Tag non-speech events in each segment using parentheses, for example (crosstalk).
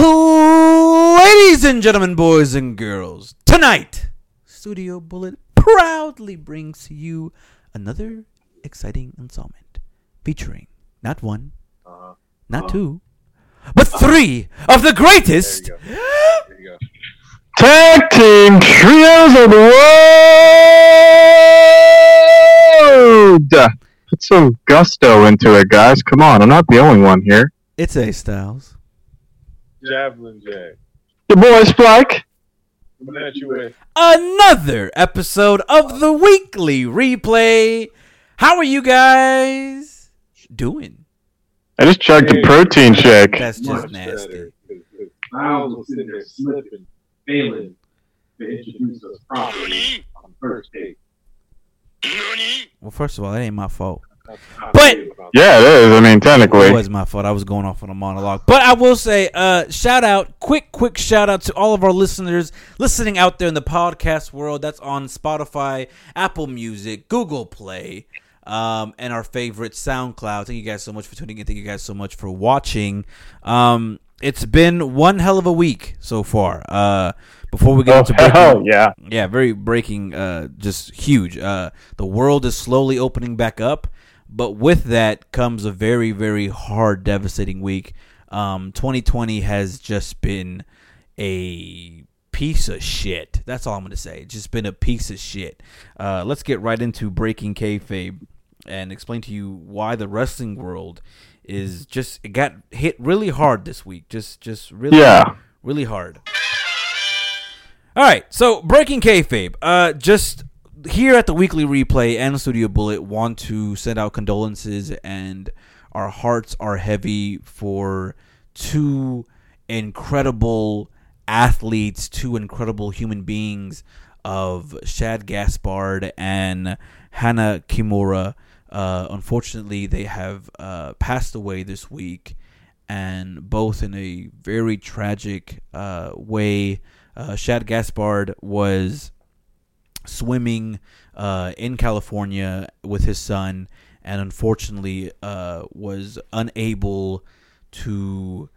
Ladies and gentlemen, boys and girls, tonight, Studio Bullet proudly brings you another exciting installment featuring not one, Uh-huh. not two, but three of the greatest There you go. There you go. Tag Team Trios of the World! Put some gusto into it, guys. Come on, I'm not the only one here. It's Ace Styles. Javelin Jack. The boy Spike. Coming at you with Another episode of the weekly replay. How are you guys doing? I just chugged a protein shake. That's just much nasty. better. 'cause- 'cause Miles was sitting there slipping, failing to introduce us properly on the first date. Well, first of all, that ain't my fault. That's how I But- feel about Yeah, it is. I mean, technically, It was my fault. I was going off on a monologue. But I will say, uh, shout out, quick, quick shout out to all of our listeners listening out there in the podcast world. That's on Spotify, Apple Music, Google Play, um, and our favorite SoundCloud. Thank you guys so much for tuning in. Thank you guys so much for watching. Um, it's been one hell of a week so far. Uh, before we get Oh, into breaking, hell yeah. yeah, very breaking, uh, just huge. Uh, the world is slowly opening back up, but with that comes a very, very hard, devastating week. Um, 2020 has just been a piece of shit. That's all I'm gonna say. It's just been a piece of shit. Uh, let's get right into breaking kayfabe and explain to you why the wrestling world is just it got hit really hard this week. Just, just really, Yeah. really hard. All right, so breaking kayfabe. Uh, just here at the weekly replay and Studio Bullet want to send out condolences and our hearts are heavy for two incredible athletes, two incredible human beings of Shad Gaspard and Hana Kimura. Uh, unfortunately, they have uh, passed away this week, and both in a very tragic uh, way. Uh, Shad Gaspard was swimming uh, in California with his son, and unfortunately uh, was unable to.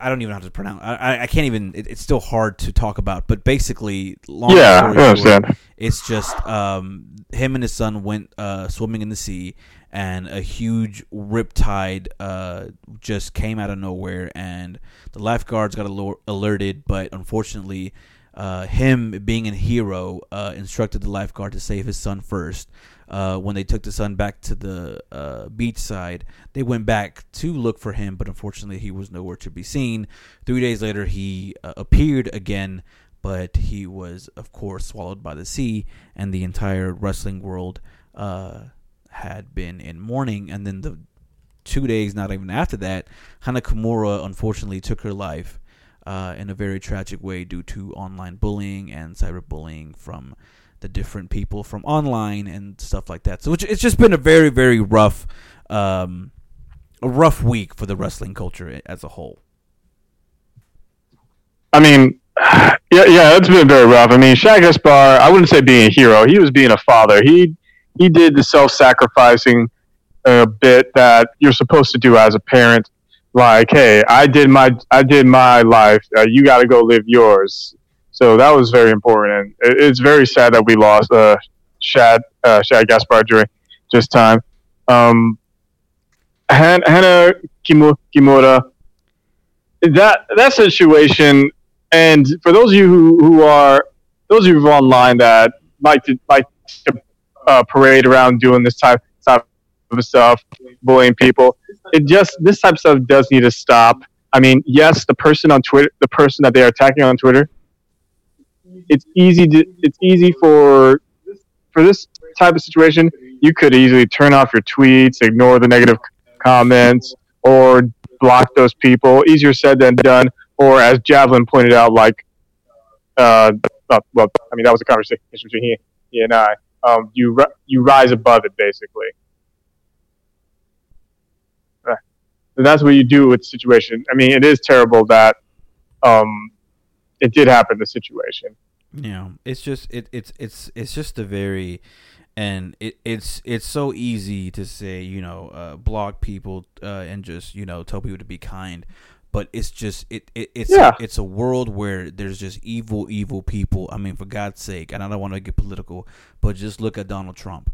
I don't even know how to pronounce. I, I- can't even. It, it's still hard to talk about. But basically, long Yeah, story short, it's just um, him and his son went uh, swimming in the sea, and a huge riptide uh, just came out of nowhere, and the lifeguards got alerted, but unfortunately, uh, him being a hero uh, instructed the lifeguard to save his son first. Uh, when they took the son back to the uh, beach side, they went back to look for him, but unfortunately, he was nowhere to be seen. Three days later, he uh, appeared again, but he was, of course, swallowed by the sea, and the entire wrestling world uh, had been in mourning. And then the two days, not even after that, Hana Kimura unfortunately took her life uh, in a very tragic way due to online bullying and cyberbullying from the different people from online and stuff like that. So it's, just been a very, very rough, um, a rough week for the wrestling culture as a whole. I mean, (sighs) yeah, yeah, it's been very rough. I mean, Shad Gaspard, I wouldn't say being a hero. He was being a father. He he did the self-sacrificing uh, bit that you're supposed to do as a parent. Like, hey, I did my I did my life. Uh, you got to go live yours. So that was very important. And it, it's very sad that we lost uh, Shad uh, Shad Gaspard during this time. Um, Han- Hana Kimu- Kimura, that that situation and for those of you who, who are those of you online that like to like to uh, parade around doing this type type of stuff, bullying people, it just this type of stuff does need to stop. I mean, yes, the person on Twitter, the person that they are attacking on Twitter, it's easy to it's easy for for this type of situation. You could easily turn off your tweets, ignore the negative comments, or block those people. Easier said than done or as Javelin pointed out, like, uh, uh, well, I mean, that was a conversation between he, he and I. Um, you you rise above it, basically. Uh, that's what you do with the situation. I mean, it is terrible that um, it did happen. The situation. Yeah, it's just it, it's it's it's just a very and it, it's it's so easy to say you know uh, block people uh, and just you know tell people to be kind, but it's just it, it it's Yeah. it's a world where there's just evil evil people. I mean, for God's sake, and I don't want to get political, but just look at Donald Trump,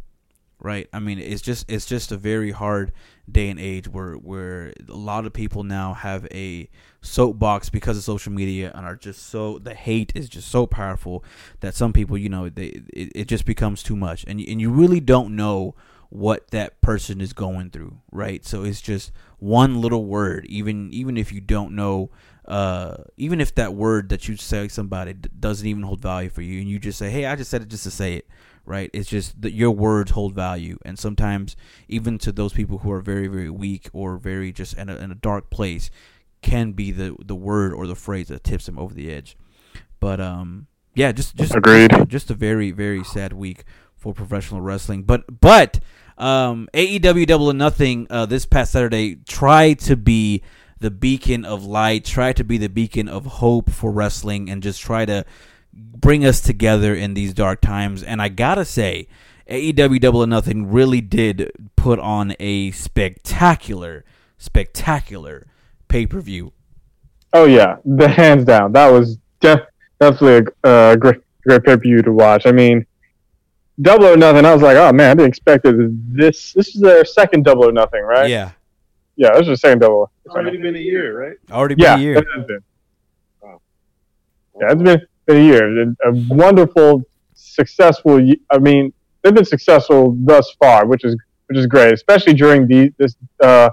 right? I mean, it's just it's just a very hard day and age where where a lot of people now have a soapbox because of social media and are just so the hate is just so powerful that some people you know they it, it just becomes too much. And and you really don't know what that person is going through right? So it's just one little word even even if you don't know uh even if that word that you say somebody doesn't even hold value for you and you just say hey i just said it just to say it right? It's just that your words hold value. And sometimes even to those people who are very very weak or very just in a, in a dark place can be the the word or the phrase that tips them over the edge. But um yeah just just Agreed. just, a very very sad week for professional wrestling. But but um AEW Double or Nothing uh this past Saturday tried to be the beacon of light tried to be the beacon of hope for wrestling and just try to bring us together in these dark times. And I gotta say, AEW Double or Nothing really did put on a spectacular, spectacular pay per view. Oh yeah, the hands down. That was def- definitely a uh, great great pay per view to watch. I mean, double or nothing. I was like, oh man, I didn't expect it. This this is their second double or nothing, right? Yeah, yeah, this is the second double. It's already been a year, right? already been Yeah, a year. it has been. Wow. Yeah, it's been, been a year. A, a wonderful, successful. I mean, they've been successful thus far, which is which is great, especially during the this uh,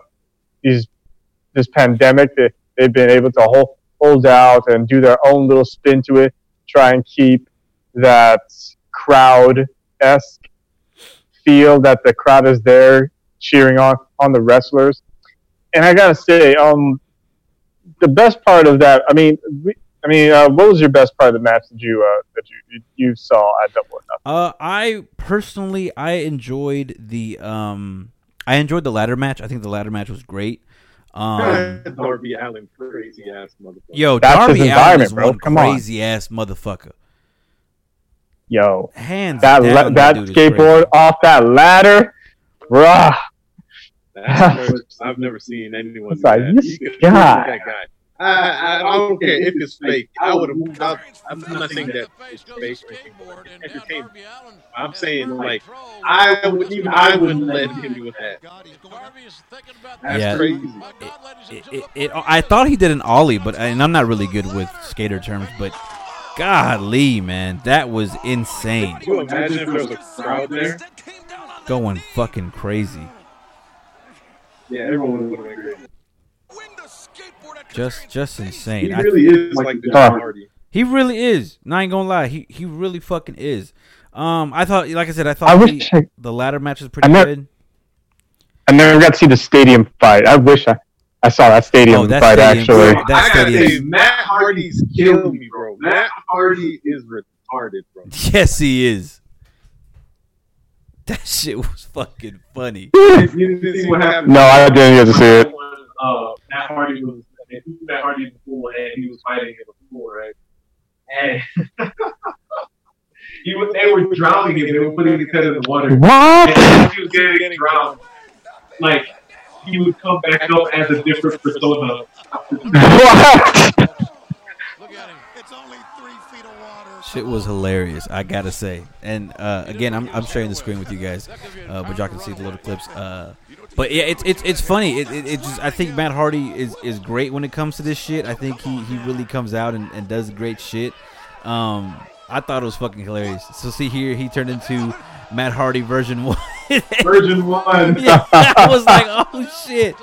these this pandemic. They, they've been able to hold hold out and do their own little spin to it, try and keep that crowd esque feel that the crowd is there cheering on on the wrestlers. And I gotta say, um, the best part of that, I mean, we, I mean, uh, what was your best part of the match that you uh, that you you saw at Double or Nothing? Uh, I personally I enjoyed the um I enjoyed the ladder match. I think the ladder match was great. Um, (laughs) Darby Allin, crazy ass motherfucker. yo, That's his Darby Allin environment, is bro. one Come on. crazy ass motherfucker. Yo, Hands that down, la- that dude skateboard off that ladder, bruh. That's the first- I've never seen anyone. It's do like, that. this You could- guy. That guy. I, I, I don't care if it's fake. I would have moved out. I'm not saying that it's fake. Entertainment. I'm saying like I would even I wouldn't let him do with that. That's Yeah. crazy. It, it, it, I thought he did an ollie, but and I'm not really good with skater terms, but golly, man, that was insane, Can you imagine if there was a crowd there? going fucking crazy. Yeah, everyone would have been crazy. Just just He insane. I- really is like the Huh. party. He really is. Not ain't gonna lie. He he really fucking is. Um, I thought, like I said, I thought I the, wish I, the ladder match was pretty I never- good. I never got to see the stadium fight. I wish I, I saw that stadium Oh, that fight stadium- actually. That I gotta stadium- say, Matt Hardy's killing me, bro. Matt Hardy is retarded, bro. (laughs) Yes, he is. That shit was fucking funny. You didn't (laughs) see what happened? No, I didn't get to see it. Uh, Matt Hardy was they threw Matt Hardy in the pool and he was fighting in the pool, right? And (laughs) he was, they were drowning him. They were putting his head in the water. What? And he was getting drowned, like he would come back up as a different persona. what? Shit was hilarious. I gotta say. And uh, again, I'm, I'm sharing the screen with you guys, uh, but y'all can see the little clips. Uh, but yeah, it's it's it's funny. It, it, it just I think Matt Hardy is, is great when it comes to this shit. I think he, he really comes out and, and does great shit. Um, I thought it was fucking hilarious. So see here, he turned into Matt Hardy version one. Version (laughs) one. yeah, I was like, oh shit.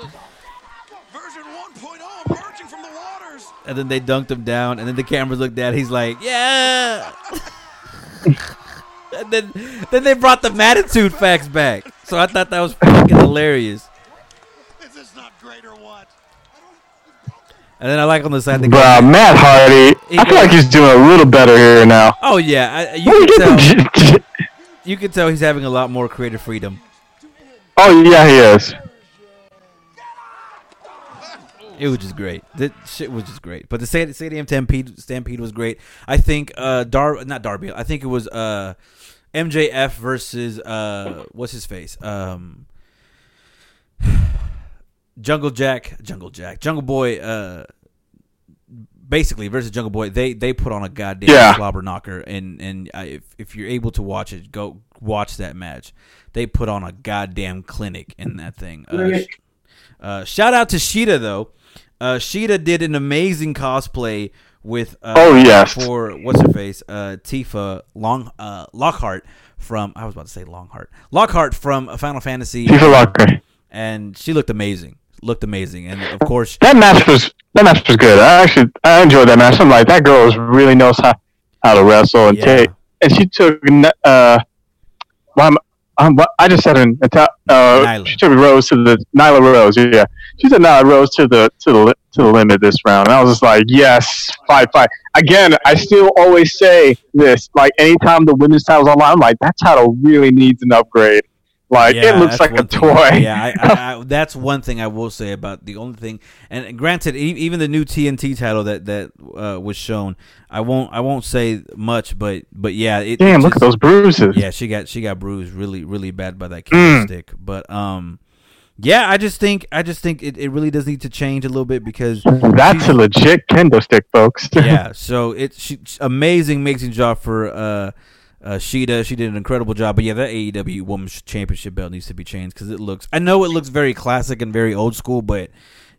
Version 1.0 emerging from the waters. And then they dunked him down, and then the cameras looked at. He's like, yeah. (laughs) and then then they brought the Matitude facts back. So I thought that was fucking hilarious. Is this not great or what? And then I like on the side the Bruh, Matt Hardy. I feel like he's doing a little better here now. Oh yeah, I, you can tell. You can tell he's having a lot more creative freedom. Oh yeah, he is. It was just great. The shit was just great. But the Stadium Stadium Stampede Stampede was great. I think uh Dar not Darby. I think it was uh MJF versus uh what's his face? Um (sighs) Jungle Jack, Jungle Jack, Jungle Boy, uh, basically versus Jungle Boy, they they put on a goddamn Yeah. slobber knocker, and and I, if if you're able to watch it, go watch that match. They put on a goddamn clinic in that thing. Uh, uh, shout out to Shida though. Uh, Shida did an amazing cosplay with uh, Oh, yes. for what's her face uh, Tifa Long uh, Lockhart from I was about to say Longhart Lockhart from Final Fantasy FIFA Locker. and she looked amazing. Looked amazing, and of course, That match was that match was good. I actually I enjoyed that match. I'm like that girl is- really knows how, how to wrestle and Yeah. take. And she took uh, well, I'm, I'm, just said Ita- uh, Nyla. she took Rose to the Nyla Rose. Yeah, she said Nyla Rose to the to the to the limit this round. And I was just like, yes, fight, fight. Again, I still always say this. Like anytime the women's title's online, I'm like that title really needs an upgrade. Like Yeah, it looks like a toy. Yeah, I, I, that's one thing I will say about the only thing. And granted, even the new TNT title that that uh, was shown, I won't I won't say much, but but yeah, it, Damn, it look at those bruises. Yeah, she got she got bruised really really bad by that Mm. candlestick. But um, yeah, I just think I just think it, it really does need to change a little bit because That's a legit kendo stick, folks. yeah. (laughs) So it's she, amazing, amazing job for uh, uh, Shida. She did an incredible job. But yeah, that AEW Women's Championship belt needs to be changed because it looks. I know it looks very classic and very old school, but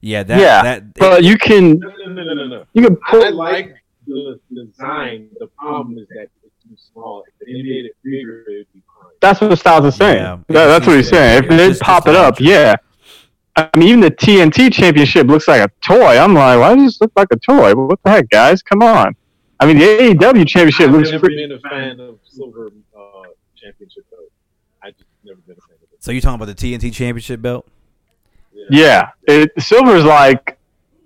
yeah, that yeah, that but you can No, no, no, no, no, no. you can I like the design. The problem is that it's too small. If they made it bigger, it would be fine. That's what Styles is saying. Yeah, That- that's what he's saying. If they just- pop it up, yeah. I mean, even the TNT Championship looks like a toy. I'm like, why does this look like a toy? What the heck, guys? Come on. I mean, the AEW Championship I've looks never pretty. been a fan of silver uh, championship belt. I just never been a fan of it. So you talking about the TNT Championship belt? Yeah, it, is like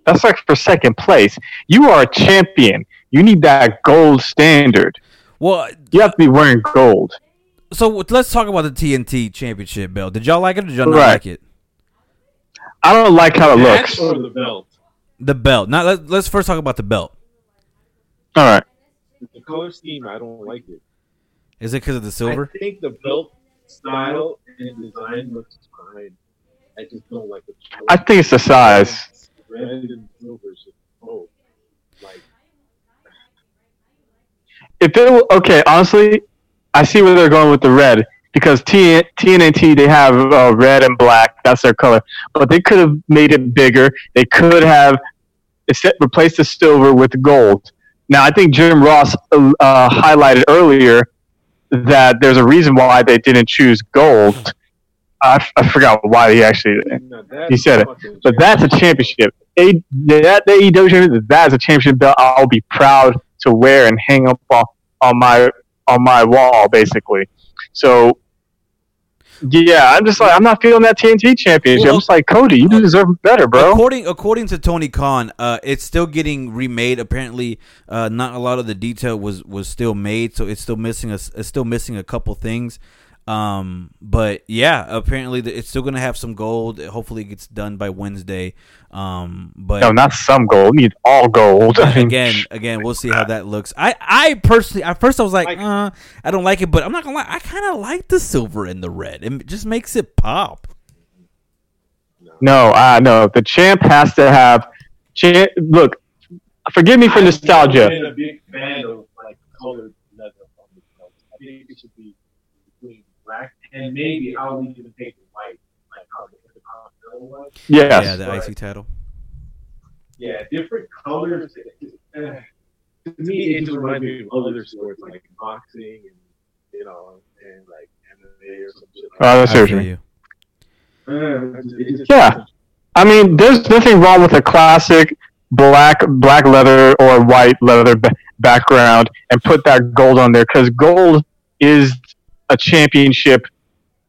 that's like for second place. You are a champion. You need that gold standard. Well, You have to be wearing gold. so let's talk about the TNT Championship belt. Did y'all like it or did y'all not like it? I don't like how it looks. or the belt. The belt. Not. Let, let's first talk about the belt. All right. The color scheme, I don't like it. Is it because of the silver? I think the belt style and design looks fine. I just don't like the. I think it's the size. Red and silver is just oh, like if it okay, honestly, I see where they're going with the red because T, TNT they have uh, red and black. That's their color, but they could have made it bigger. They could have instead replaced the silver with gold. Now, I think Jim Ross uh, highlighted earlier that there's a reason why they didn't choose gold. I, f- I forgot why he actually that's He said it, but that's a championship. A, that the AEW championship, that is a championship belt. I'll be proud to wear and hang up on, on my on my wall, basically. So, yeah, I'm just like I'm not feeling that TNT championship. Well, I'm just like Cody, you deserve better, bro. According according to Tony Khan, uh, it's still getting remade. Apparently, uh, not a lot of the detail was was still made, so it's still missing a it's still missing a couple things. Um, but yeah, apparently the, it's still gonna have some gold. Hopefully, it gets done by Wednesday. Um, but No, not some gold. We need all gold. (laughs) I mean, again, again, we'll see how that looks. I, I personally, at first, I was like, Like- uh, I don't like it, but I'm not gonna lie, I kind of like the silver and the red. It just makes it pop. no, uh, no. The champ has to have. Champ, look, forgive me for nostalgia. I've been a big fan of like colored leather on the belt. I think it should be between black and maybe I'll even take the white, like how the Intercontinental was. Yes. Yeah, the right. IC title. Yeah, different colors. Uh, to me, it just reminds me of other sports like boxing and you know, and like MMA or some shit. Oh, that's I what you you. Uh, Yeah. I mean, there's nothing wrong with a classic black black leather or white leather ba- background and put that gold on there because gold is a championship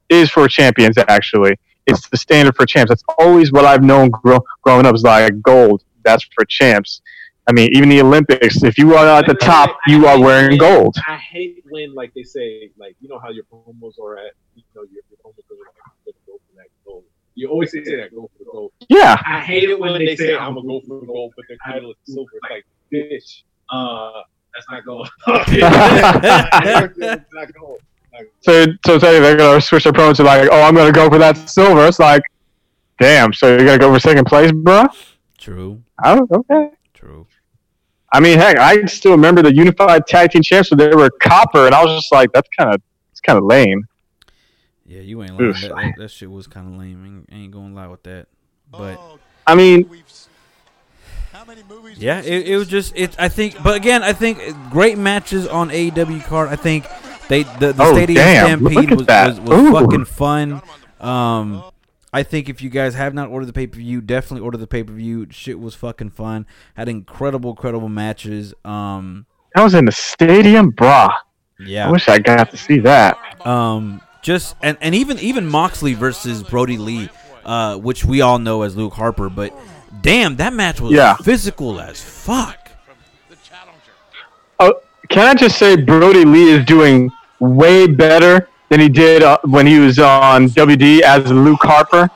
is for champions actually. It's the standard for champs. That's always what I've known grow, growing up is like gold. That's for champs. I mean, even the Olympics. If you are at the top, you are wearing gold. I hate when like they say like you know how your promos are at you know your, your promos are like go for that gold. You always say that go for the gold. Yeah, I hate it when they say I'm gonna go for the gold, but their title is silver. It's like bitch. Uh, that's not gold. (laughs) (laughs) That's not gold. So, so tell you they're gonna switch their promo to like, oh, I'm gonna go for that silver. It's like, damn. So you're gonna go for second place, bro? True, Oh, okay. true. I mean, heck, I still remember the unified tag team champs. So they were copper, and I was just like, that's kind of it's kind of lame. Yeah, you ain't lying. That, that, that shit was kind of lame. Ain't, ain't gonna lie with that. But Oh, I mean, how many movies yeah, it, it was just it. I think, but again, I think great matches on AEW card. I think they the, the Oh, Stadium damn. Stampede was was, was fucking fun. Um, I think if you guys have not ordered the pay per view, definitely order the pay per view. Shit was fucking fun. Had incredible, incredible matches. Um, I was in the stadium, brah. Yeah, I wish I got to see that. Um, just and, and even even Moxley versus Brodie Lee, uh, which we all know as Luke Harper, but damn, that match was Yeah. physical as fuck. Oh, can I just say Brodie Lee is doing way better than he did uh, when he was on WD as Luke Harper?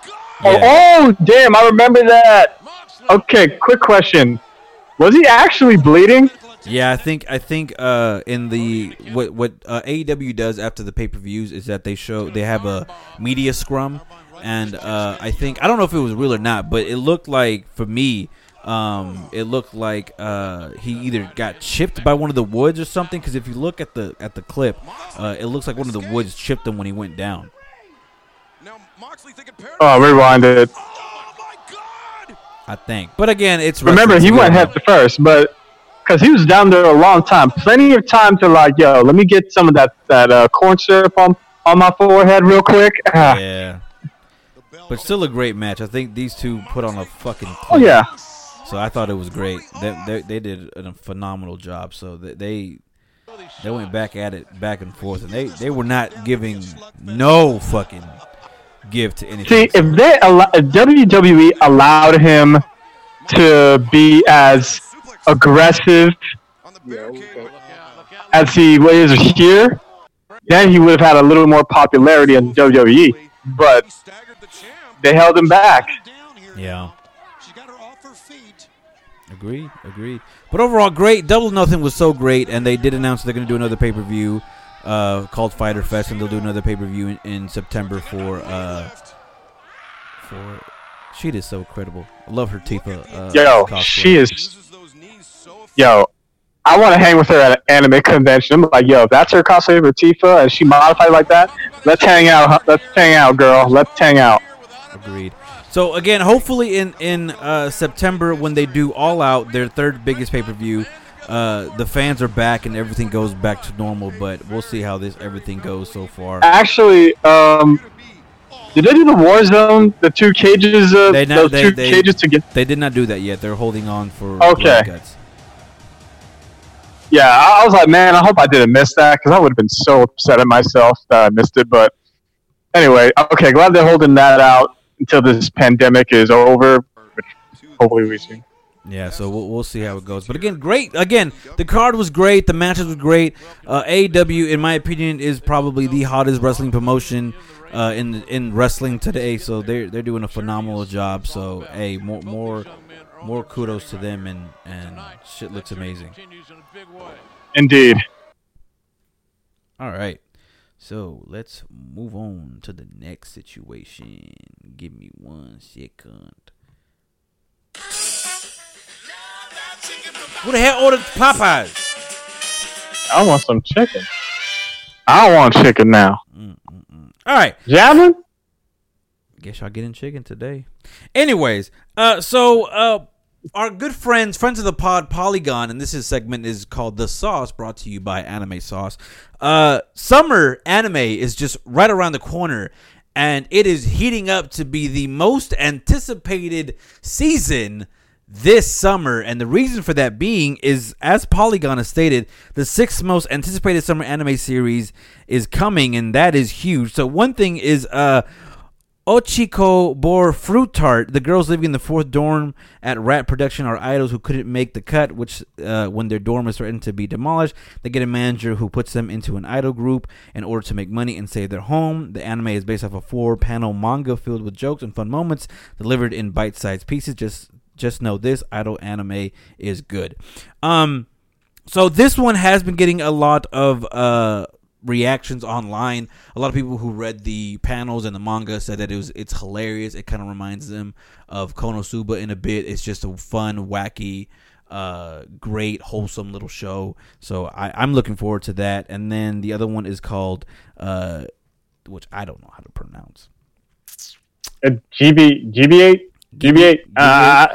Yeah. Oh, oh, damn! I remember that. Okay, quick question: Was he actually bleeding? Yeah, I think I think uh, in the what what uh, AEW does after the pay per views is that they show they have a media scrum, and uh, I think I don't know if it was real or not, but it looked like for me, um, it looked like uh, he either got chipped by one of the woods or something. Because if you look at the at the clip, uh, it looks like one of the woods chipped him when he went down. Now Moxley thinking Paradise. Oh, rewind it. I think, but again, it's Remember, he went head first, but because he was down there a long time, plenty of time to like, yo, let me get some of that that uh, corn syrup on on my forehead real quick. Ah. Yeah, but still a great match. I think these two put on a fucking. Oh yeah. So I thought it was great. They they, they did a phenomenal job. So they, they they went back at it back and forth, and they they were not giving no fucking give to anything. See, if they allow, if WWE allowed him to be as aggressive on the Yeah, barricade. okay. as he is here, then he would have had a little more popularity in WWE. But He staggered the champ. they held him back. Yeah, She got her off her feet. Agreed, agreed. But overall, great. Double Nothing was so great, and they did announce they're going to do another pay per view uh, called Fyter Fest, and they'll do another pay per view in, in September for uh, for. She is so incredible. I love her Tifa. Uh, Yo, cosplay. she is. Uses those knees so Yo, I want to hang with her at an anime convention. I'm like, yo, if that's her cosplay for Tifa and she modified like that, let's hang out. Let's hang out, girl. Let's hang out. Agreed. So again, hopefully in in uh, September when they do All Out, their third biggest pay per view, uh, the fans are back and everything goes back to normal. But we'll see how this everything goes so far. Actually, um, did they do the war zone? The two cages, uh, They not- those they- two they- cages to get. They did not do that yet. They're holding on for Okay. Yeah, I, I was like, man, I hope I didn't miss that because I would have been so upset at myself that I missed it. But anyway, okay, glad they're holding that out until this pandemic is over. Hopefully we see. Yeah, so we'll, we'll see how it goes. But again, great. Again, the card was great. The matches were great. Uh, AEW, in my opinion, is probably the hottest wrestling promotion uh, in in wrestling today. So they're they're doing a phenomenal job. So hey, more more more kudos to them, and and shit looks amazing. Indeed. All right, so let's move on to the next situation. Give me one second. Who the hell ordered Popeyes? I want some chicken. I want chicken now. Mm-mm-mm. All right. Javelin? Guess y'all getting chicken today. Anyways, uh, so uh, our good friends, friends of the pod, Polygon, and this is segment is called the Sauce, brought to you by Anime Sauce. Uh, summer anime is just right around the corner, and it is heating up to be the most anticipated season this summer. And the reason for that being is, as Polygon has stated, the sixth most anticipated summer anime series is coming, and that is huge. So one thing is, uh. Ochiko bore fruit tart. The girls living in the fourth dorm at Rat Production are idols who couldn't make the cut, which uh, when their dorm is threatened to be demolished, they get a manager who puts them into an idol group in order to make money and save their home. The anime is based off a four-panel manga filled with jokes and fun moments delivered in bite-sized pieces. Just just know this idol anime is good. Um, so this one has been getting a lot of uh reactions online. A lot of people who read the panels and the manga said that it was it's hilarious. It kind of reminds them of Konosuba in a bit. It's just a fun, wacky, uh, great, wholesome little show. So I, I'm looking forward to that. And then the other one is called, uh, which I don't know how to pronounce. Uh, GB GB8 GB8. Uh,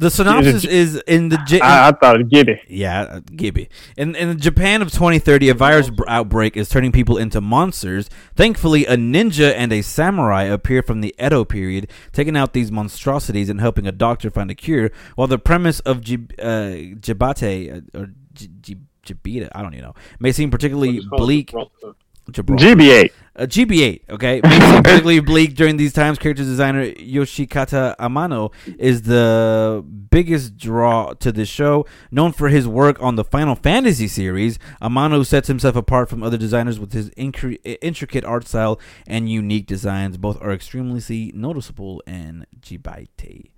The synopsis is in the J- I, I thought it Gibby. Yeah, uh, Gibby. In in Japan of 2030, a virus br- outbreak is turning people into monsters. Thankfully, a ninja and a samurai appear from the Edo period, taking out these monstrosities and helping a doctor find a cure. While the premise of Jib- uh, Jibate uh, or J- J- Jibita, I don't even know, may seem particularly Just call it bleak. Gibraltar. Gibraltar. GB8. Uh, GB8, okay, (laughs) makes particularly bleak during these times. Character designer Yoshitaka Amano is the biggest draw to this show. Known for his work on the Final Fantasy series, Amano sets himself apart from other designers with his incre- intricate art style and unique designs. Both are extremely noticeable in GB8.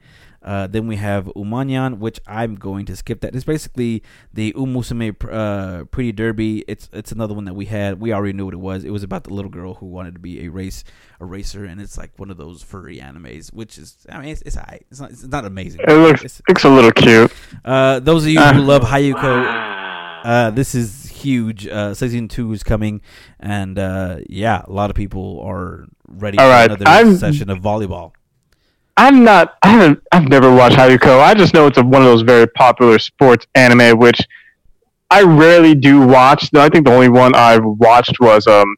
Uh, then we have Umanyan, which I'm going to skip. That it's basically the Umusume uh, Pretty Derby. It's it's another one that we had. We already knew what it was. It was about the little girl who wanted to be a race a racer, and it's like one of those furry animes, which is I mean it's it's, alright. it's not it's not amazing. It looks It's- looks a little cute. uh, those of you Ah. who love Hayuko, Ah. uh, this is huge. Uh, season two is coming, and uh, yeah, a lot of people are ready All for right, another I'm- session of volleyball. I'm not. I haven't. I've never watched Hayuko. I just know it's a, one of those very popular sports anime, which I rarely do watch. I think the only one I've watched was um.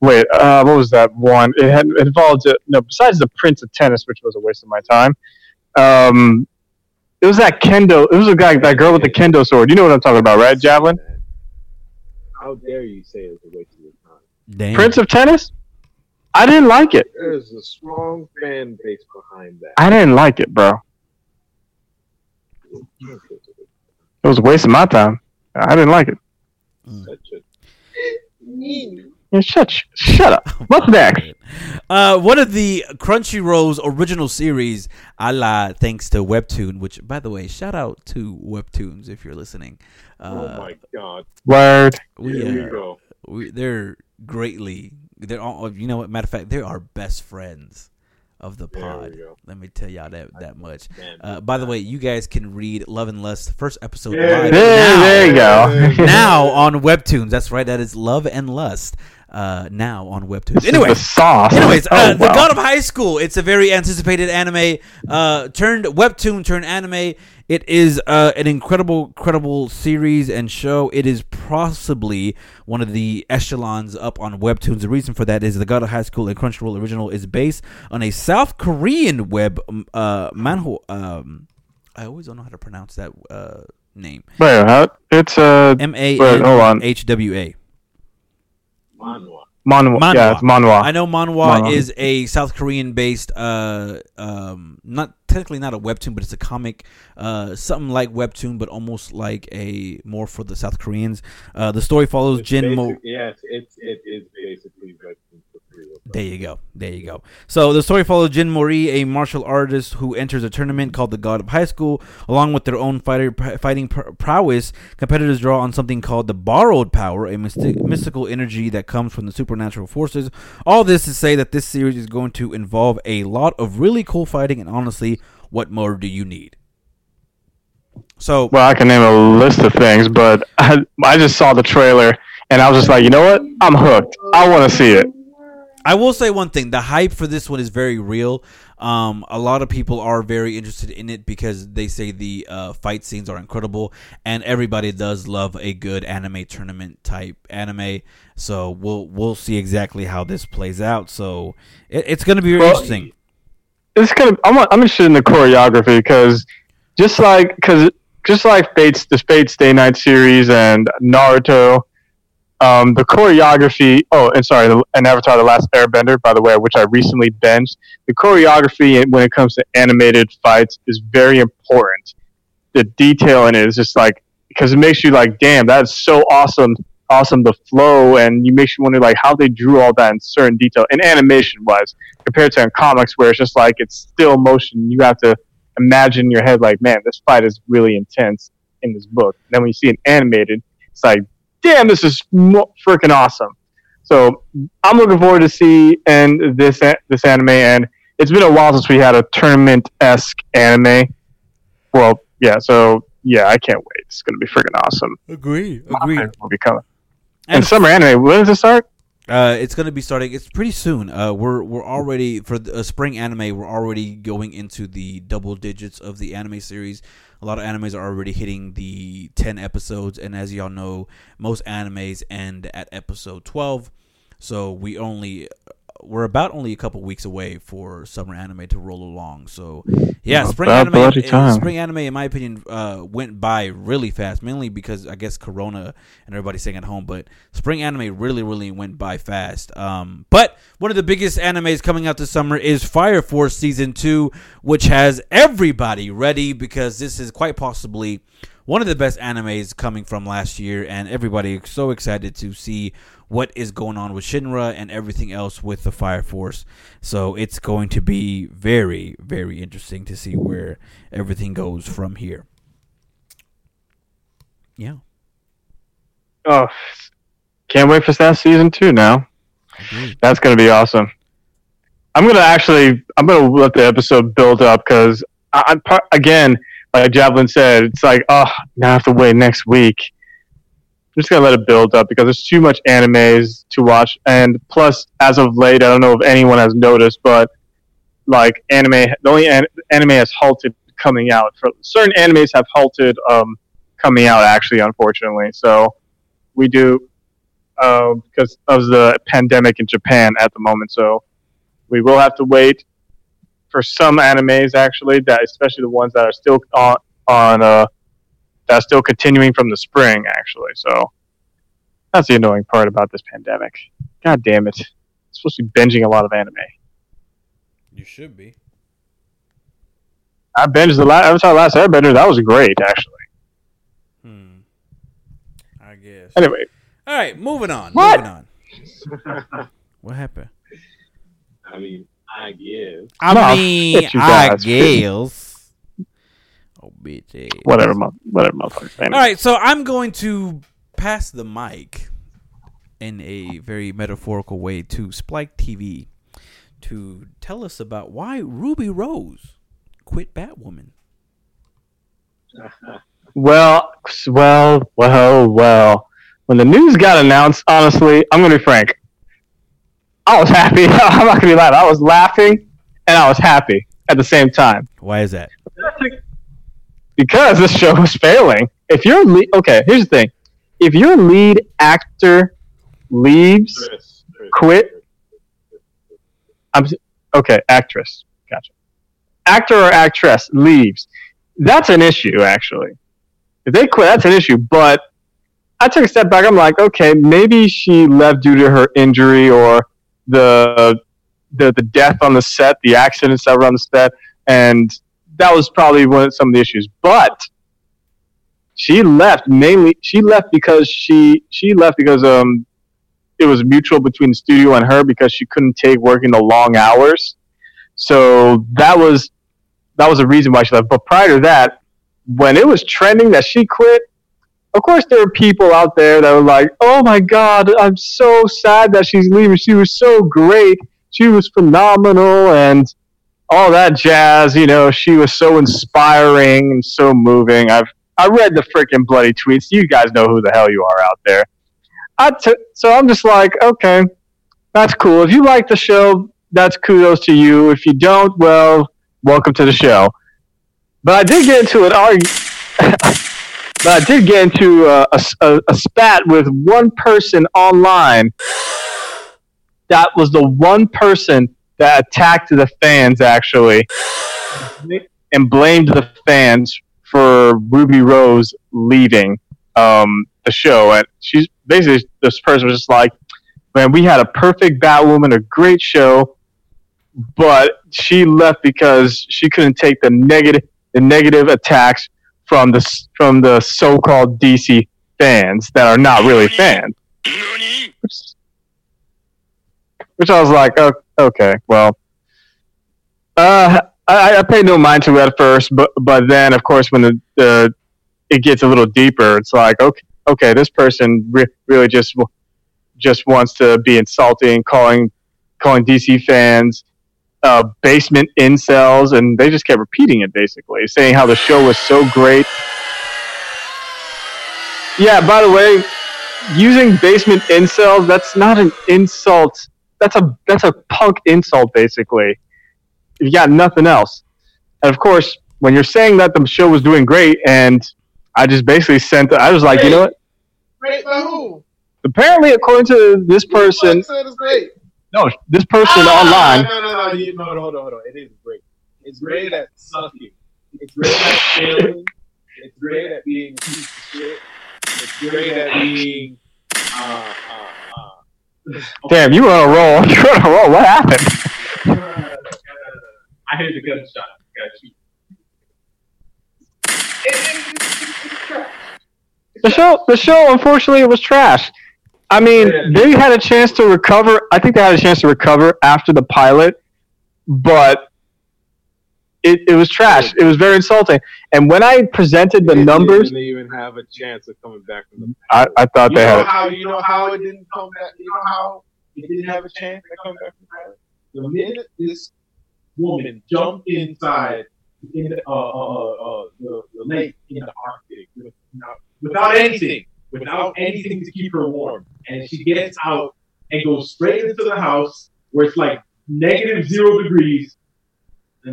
Wait, uh, what was that one? It had it involved uh, no. Besides the Prince of Tennis, which was a waste of my time. Um, it was that kendo. It was a guy, that girl with the kendo sword. You know what I'm talking about, right? Javelin. How dare you say it's a waste of your time? Damn. Prince of Tennis. I didn't like it. There's a strong fan base behind that. I didn't like it, bro. It was a waste of my time. I didn't like it. Such a- Yeah, shut, shut up. (laughs) What's next? Uh, one of the Crunchyroll's original series, a la thanks to Webtoon, which, by the way, shout out to Webtoons if you're listening. Uh, oh my god. Word. we, Here we uh, go. we, they're greatly, they're all, you know what, matter of fact, they're our best friends of the There pod. we go. Let me tell y'all that, that much. Uh, by the way, you guys can read Love and Lust, first episode Yeah. live There, now. there you go. now on Webtoons. That's right. That is Love and Lust. Uh, now on Webtoons. Anyway, sauce. anyways, uh, Oh, the. God of High School. It's a very anticipated anime. Uh, turned webtoon turned anime. It is uh, an incredible, credible series and show. It is possibly one of the echelons up on webtoons. The reason for that is the God of High School and Crunchyroll original is based on a South Korean web uh, manhwa. Um, I always don't know how to pronounce that uh, name. Wait, huh? It's uh, M A on. H W A. Manhwa. manhwa. Manhwa. Yeah, it's manhwa. I know manhwa Manhwa. is a South Korean based, uh, um, not technically not a webtoon, but it's a comic, uh, something like webtoon, but almost like a more for the South Koreans. Uh, the story follows It's Jin Mo. Yes, it's it is basically Webtoon for free. There you go. There you go. So the story follows Jin Mori, a martial artist who enters a tournament called the God of High School. Along with their own fighter fighting pr- prowess, competitors draw on something called the borrowed power, a mystic- mystical energy that comes from the supernatural forces. All this to say that this series is going to involve a lot of really cool fighting, and honestly, what more do you need? So Well, I can name a list of things, but (laughs) I, I just saw the trailer and I was just like, you know what? I'm hooked. I want to see it. I will say one thing: the hype for this one is very real. Um, a lot of people are very interested in it because they say the uh, fight scenes are incredible, and everybody does love a good anime tournament type anime. So we'll we'll see exactly how this plays out. So it, it's going to be very Well, interesting. It's gonna. I'm, I'm interested in the choreography because just like because just like Fates, the Fate Stay Night series and Naruto, um, the choreography. Oh, and sorry, the- and Avatar: The Last Airbender, by the way, which I recently binged. The choreography when it comes to animated fights is very important. The detail in it is just like because it makes you like, damn, that's so awesome. Awesome, the flow, and you makes you wonder like how they drew all that in certain detail in animation wise compared to in comics where it's just like it's still motion. You have to imagine in your head like, man, this fight is really intense in this book. And then when you see it animated, it's like, damn, this is freaking awesome. So I'm looking forward to see and this this anime, and it's been a while since we had a tournament esque anime. Well, yeah, so yeah, I can't wait. It's gonna be freaking awesome. Agree. Agree. Will be coming. And- And summer anime, when does it start? Uh, it's gonna be starting. It's pretty soon. Uh, we're we're already for the uh, spring anime. We're already going into the double digits of the anime series. A lot of animes are already hitting the ten episodes, and as y'all know, most animes end at episode twelve. So we only we're about only a couple weeks away for summer anime to roll along. So yeah, spring anime. uh. Spring anime, in my opinion, uh, went by really fast. Mainly because I guess Corona and everybody staying at home. But spring anime really, really went by fast. Um, but one of the biggest animes coming out this summer is Fire Force season two, which has everybody ready because this is quite possibly one of the best animes coming from last year, and everybody is so excited to see what is going on with Shinra and everything else with the Fire Force. So it's going to be very, very interesting to see where everything goes from here. Yeah. Oh, can't wait for that season two now. Agreed. That's gonna be awesome. I'm gonna actually, I'm gonna let the episode build up because I, I'm par- again, like Javelin said, it's like, oh, now I have to wait next week. I'm just gonna let it build up because there's too much animes to watch, and plus, as of late, I don't know if anyone has noticed, but like anime, the only an- anime has halted coming out. For certain animes have halted um, coming out, actually, unfortunately. So we do uh, because of the pandemic in Japan at the moment. So we will have to wait for some animes actually that especially the ones that are still on on uh that are still continuing from the spring actually. So that's the annoying part about this pandemic. God damn it. I'm supposed to be binging a lot of anime. You should be. I binged the last Avatar Last Airbender. That was great actually. Hmm. I guess. Anyway, All right, moving on. What? Moving on. (laughs) What happened? I mean, I guess. I No, mean, shit, I guess. Bitch. ass. whatever, whatever, motherfucker. All right, so I'm going to pass the mic in a very metaphorical way to Spike TV to tell us about why Ruby Rose quit Batwoman. (laughs) Well, well, well, well. When the news got announced, honestly, I'm gonna be frank. I was happy. (laughs) I'm not gonna be lying. I was laughing and I was happy at the same time Why is that? Because this show was failing. If you're le- okay, here's the thing: if your lead actor leaves, Chris, Chris. quit. I'm okay. Actress, gotcha. Actor or actress leaves. That's an issue, actually. If they quit, that's an issue. But I took a step back. I'm like, okay, maybe she left due to her injury or the the the death on the set, the accidents that were on the set, and that was probably one of some of the issues. But she left mainly. She left because she she left because um it was mutual between the studio and her because she couldn't take working the long hours. So that was that was a reason why she left. But prior to that, when it was trending that she quit, of course there were people out there that were like, "Oh my God, I'm so sad that she's leaving. She was so great. She was phenomenal, and all that jazz. You know, she was so inspiring and so moving." I've I read the freaking bloody tweets. You guys know who the hell you are out there. I t- so I'm just like, okay, that's cool. If you like the show, that's kudos to you. If you don't, well, welcome to the show. But I did get into an argument. (laughs) but I did get into a, a, a spat with one person online. That was the one person that attacked the fans actually, and blamed the fans for Ruby Rose leaving um, the show. And she's basically this person was just like, "Man, we had a perfect Batwoman, a great show, but she left because she couldn't take the negative the negative attacks from the from the so-called DC fans that are not really fans." Which, which I was like, oh, okay, well, uh, I, I paid no mind to it at first, but but then of course when the, the it gets a little deeper, it's like okay, okay, this person re- really just just wants to be insulting, calling calling DC fans uh, basement incels, and they just kept repeating it basically, saying how the show was so great. Yeah, by the way, using basement incels, that's not an insult. That's a that's a punk insult basically. You got nothing else. And of course, when you're saying that the show was doing great and I just basically sent I was like, you know what? Great by who? Apparently according to this person Who said it's great. no, this person Ah, online No, no, no, you, no, no, hold on, hold on. It is great. It's great at sucking. It's great at failing. It's great at being a piece of shit. It's great at being. Uh, uh, uh. (laughs) Damn, you were on a roll. (laughs) You were on a roll. What happened? (laughs) I heard the gunshot. The show the show unfortunately was trash. I mean, they had a chance to recover. I think they had a chance to recover after the pilot, but it, it was trash. It was very insulting. And when I presented the They numbers, didn't even have a chance of coming back from the. I, I thought You they know had how you know how it didn't come back. You know how it didn't have a chance to come back from the. The minute this woman jumped inside in the, uh, uh, uh, the, the lake in the Arctic without, without anything, without anything to keep her warm, and she gets out and goes straight into the house where it's like negative zero degrees.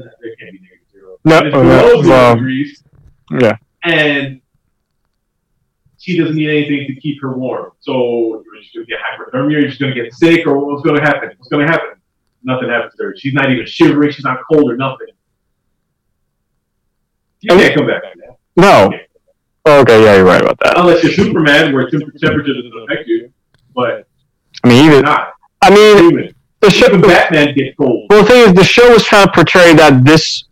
There can't be negative zero. No, But it's oh, below no, zero well, degrees yeah. and she doesn't need anything to keep her warm. So she's going to get hypothermia, she's going to get sick, or what's going to happen? What's going to happen? Nothing happens to her. She's not even shivering, she's not cold or nothing. You can't come back from that. No. Oh, okay, yeah, you're right about that. Unless you're Superman, where temp- temperature doesn't affect you. But I mean, even not. I mean, Human. The show. Even Batman gets cold. Well, the thing is, the show was trying to portray that this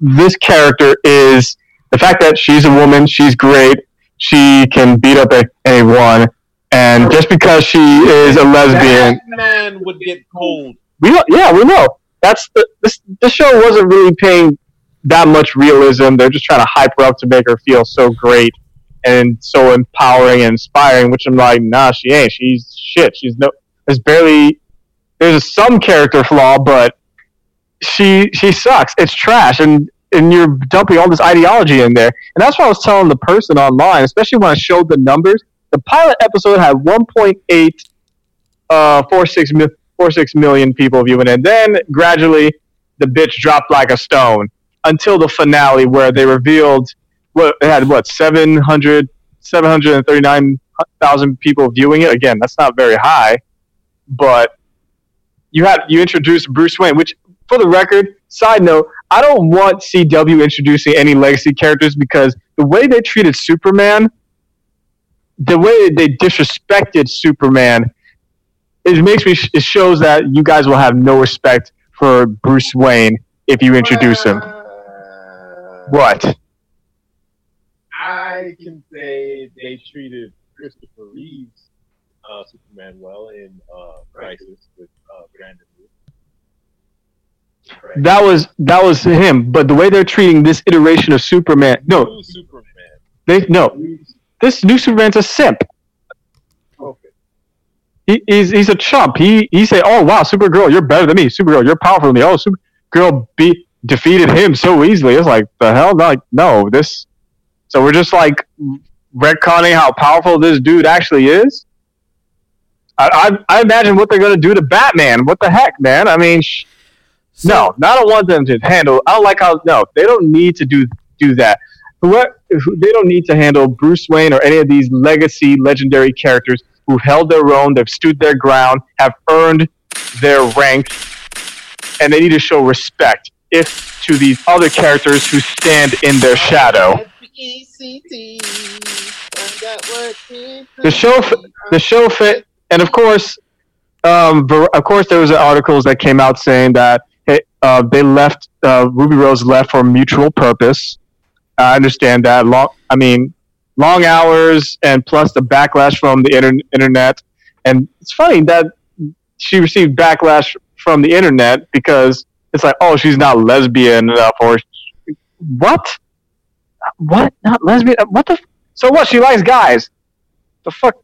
this character is the fact that she's a woman, she's great, she can beat up anyone, and just because she is a lesbian, Batman would get cold. we know, yeah, we know. That's the this the show wasn't really paying that much realism. They're just trying to hype her up to make her feel so great and so empowering and inspiring. Which I'm like, nah, she ain't. She's shit. She's no. There's barely there's some character flaw, but she she sucks. It's trash, and and you're dumping all this ideology in there. And that's what I was telling the person online, especially when I showed the numbers. The pilot episode had 1.8 uh, 46 46 million people viewing, it. and then gradually the bitch dropped like a stone until the finale where they revealed what it had what 700 739,000 people viewing it. Again, that's not very high, but you had you introduced Bruce Wayne, which for the record, side note, I don't want CW introducing any legacy characters because the way they treated Superman, the way they disrespected Superman, it makes me it shows that you guys will have no respect for Bruce Wayne if you introduce him. Uh, What? I can say they treated Christopher Reeves uh, Superman well in uh, Crisis with uh, Brandon Lee. Right. That was that was him, but the way they're treating this iteration of Superman, no, New Superman. they no, this new Superman's a simp. Okay. He, he's he's a chump. He he say, "Oh wow, Supergirl, you're better than me. Supergirl, you're powerful than me. Oh, Supergirl beat defeated him so easily." It's like the hell, like no, this. So we're just like retconning how powerful this dude actually is. I I, I imagine what they're gonna do to Batman. What the heck, man? I mean, sh- So- no, I don't want them to handle. I don't like how no, they don't need to do do that. What they don't need to handle Bruce Wayne or any of these legacy legendary characters who've held their own, they've stood their ground, have earned their rank, and they need to show respect if to these other characters who stand in their shadow. The show, the show fit, and of course, um, of course, there was articles that came out saying that hey, uh, they left uh, Ruby Rose left for a mutual purpose. I understand that. Long, I mean, long hours and plus the backlash from the inter- internet. And it's funny that she received backlash from the internet because it's like, oh, she's not lesbian enough, or what? What? Not lesbian? What the? F- so what? She likes guys. The fuck,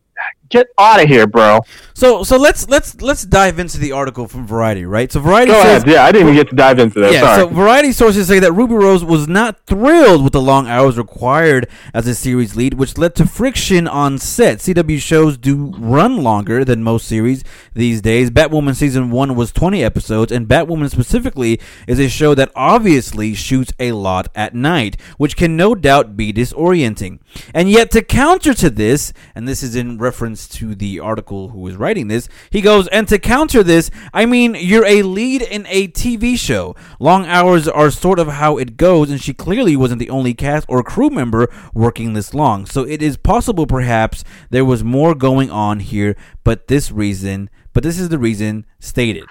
get out of here, bro. So so let's let's let's dive into the article from Variety, right? So Variety Go says ahead. Yeah, I didn't even get to dive into that. Yeah, Sorry. so Variety sources say that Ruby Rose was not thrilled with the long hours required as a series lead, which led to friction on set. CW shows do run longer than most series these days. Batwoman season one was 20 episodes, and Batwoman specifically is a show that obviously shoots a lot at night, which can no doubt be disorienting. And yet, to counter to this, and this is in reference to the article who was writing this, he goes, and to counter this, I mean, you're a lead in a TV show. Long hours are sort of how it goes, and she clearly wasn't the only cast or crew member working this long. So it is possible, perhaps, there was more going on here, but this reason, but this is the reason stated.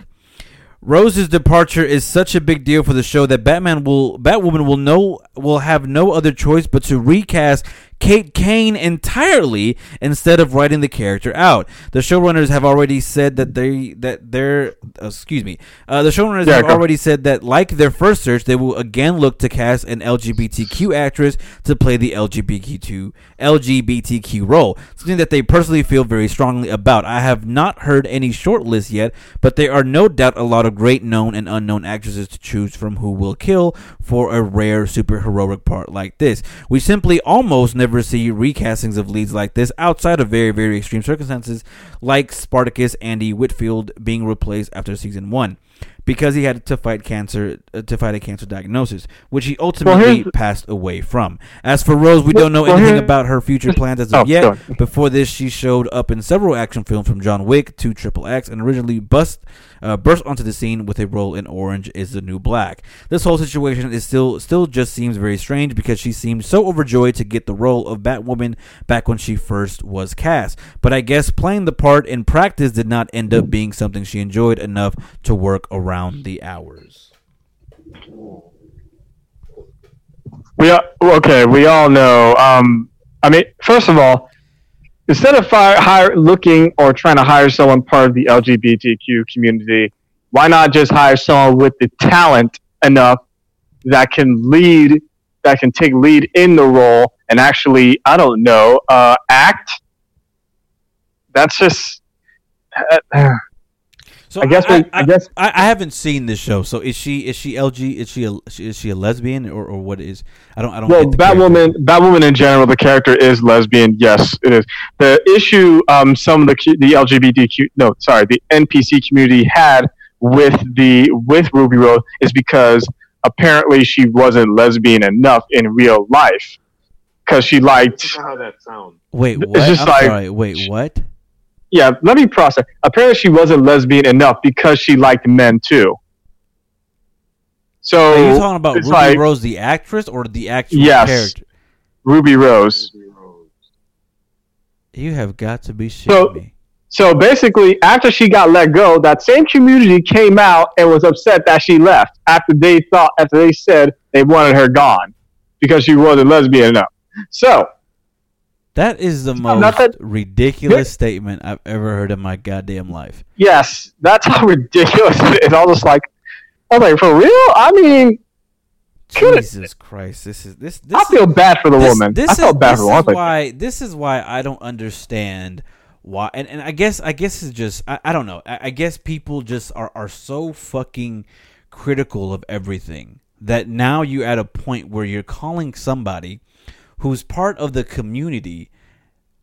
Rose's departure is such a big deal for the show that Batman will Batwoman will no will have no other choice but to recast Kate Kane entirely instead of writing the character out. The showrunners have already said that they that they're uh, excuse me. Uh, the showrunners Yeah, have already said that like their first search, they will again look to cast an LGBTQ actress to play the LGBTQ LGBTQ role, something that they personally feel very strongly about. I have not heard any short list yet, but there are no doubt a lot of great known and unknown actresses to choose from who will kill for a rare superheroic part like this. We simply almost never see recastings of leads like this outside of very, very extreme circumstances, like Spartacus Andy Whitfield being replaced after season one. Because he had to fight cancer, uh, to fight a cancer diagnosis, which he ultimately here's- passed away from. As for Rose, we Well- don't know well, anything about her future plans as (clears throat) Oh, of yet. go ahead. Before this, she showed up in several action films from John Wick to Triple X, and originally bust, uh, burst onto the scene with a role in Orange Is the New Black. This whole situation is still still just seems very strange because she seemed so overjoyed to get the role of Batwoman back when she first was cast. But I guess playing the part in practice did not end up being something she enjoyed enough to work around the hours. We all, okay. We all know. Um, I mean, first of all, instead of fire, hire, looking or trying to hire someone part of the LGBTQ community, why not just hire someone with the talent enough that can lead, that can take lead in the role and actually, I don't know, uh, act. That's just. uh, So I guess. we, I, guess. I, I haven't seen this show. So is she is she LG is she a is she a lesbian or, or what is I don't I don't Well, get the character. Batwoman, Batwoman in general, the character is lesbian. Yes, it is. The issue, um, some of the the LGBTQ, no, sorry, the NPC community had with the with Ruby Rose is because apparently she wasn't lesbian enough in real life because she liked. how that sounds. Wait, it's just I'm like- sorry. Wait, what? Yeah, let me process. Apparently, she wasn't lesbian enough because she liked men too. So Are you talking about Ruby like Rose, the actress, or the actual Yes. character? Ruby Rose. You have got to be shitting So- me. So basically, after she got let go, that same community came out and was upset that she left after they thought, after they said they wanted her gone because she wasn't lesbian enough. So That is the most that- ridiculous statement I've ever heard in my goddamn life. yes, that's how (laughs) ridiculous it is. I was just like, I was like, for real? I mean. Jesus Christ! This is this. this I feel bad for the this, woman. This I felt is, bad for the woman. is why this is why I don't understand why and, and I guess I guess it's just I, I don't know. I, I guess people just are, are so fucking critical of everything that now you're at a point where you're calling somebody who's part of the community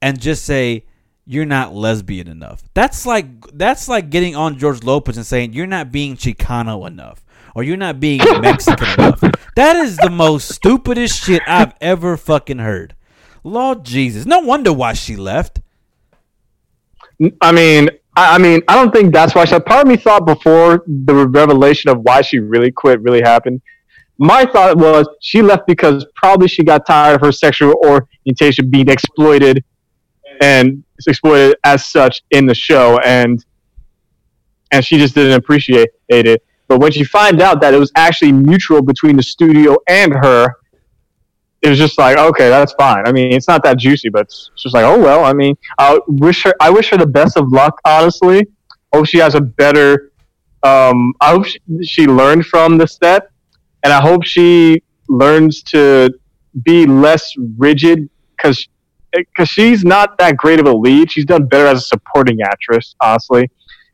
and just say you're not lesbian enough. That's like that's like getting on George Lopez and saying you're not being Chicano enough or you're not being (laughs) Mexican enough. That is the most stupidest shit I've ever fucking heard. Lord Jesus, no wonder why she left. I mean, I, I mean, I don't think that's why she. Part of me thought before the revelation of why she really quit really happened. My thought was she left because probably she got tired of her sexual orientation being exploited and exploited as such in the show, and and she just didn't appreciate it. But when she found out that it was actually mutual between the studio and her, it was just like, okay, that's fine. I mean, it's not that juicy, but it's just like, oh well. I mean, I wish her. I wish her the best of luck. Honestly, I hope she has a better. Um, I hope she, she learned from the step, and I hope she learns to be less rigid because because eh, she's not that great of a lead. She's done better as a supporting actress, honestly.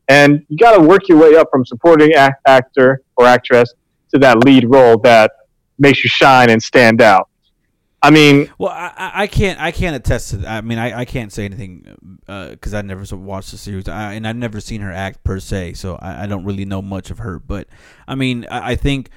And you got to work your way up from supporting act- actor or actress to that lead role that makes you shine and stand out. I mean, Well, I, I- can't I can't attest to that. I mean, I, I can't say anything uh, because I never watched the series, I, and I've never seen her act per se, so I, I don't really know much of her. But I mean, I, I think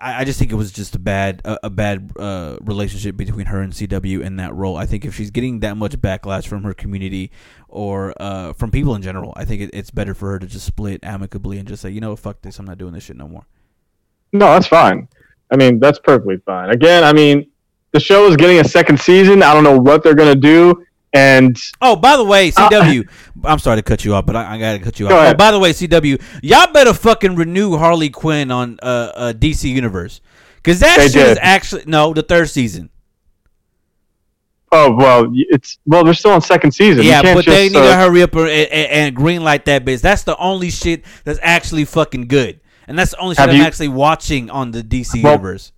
I, I just think it was just a bad a, a bad uh, relationship between her and CW in that role. I think if she's getting that much backlash from her community or uh, from people in general, I think it, it's better for her to just split amicably and just say, you know, fuck this, I'm not doing this shit no more. no, that's fine. I mean, that's perfectly fine. Again, I mean, the show is getting a second season. I don't know what they're to do. And Oh, by the way, CW. I'm sorry to cut you off, but I, I gotta cut you off. Oh, by the way, CW, y'all better fucking renew Harley Quinn on uh, uh DC Universe, because that They shit did. is actually no the third season. oh well, it's well, they're still on second season. Yeah, but they just, need to uh, hurry up and, and, and green light that bitch. That's the only shit that's actually fucking good, and that's the only shit I'm you- actually watching on the DC Well, Universe.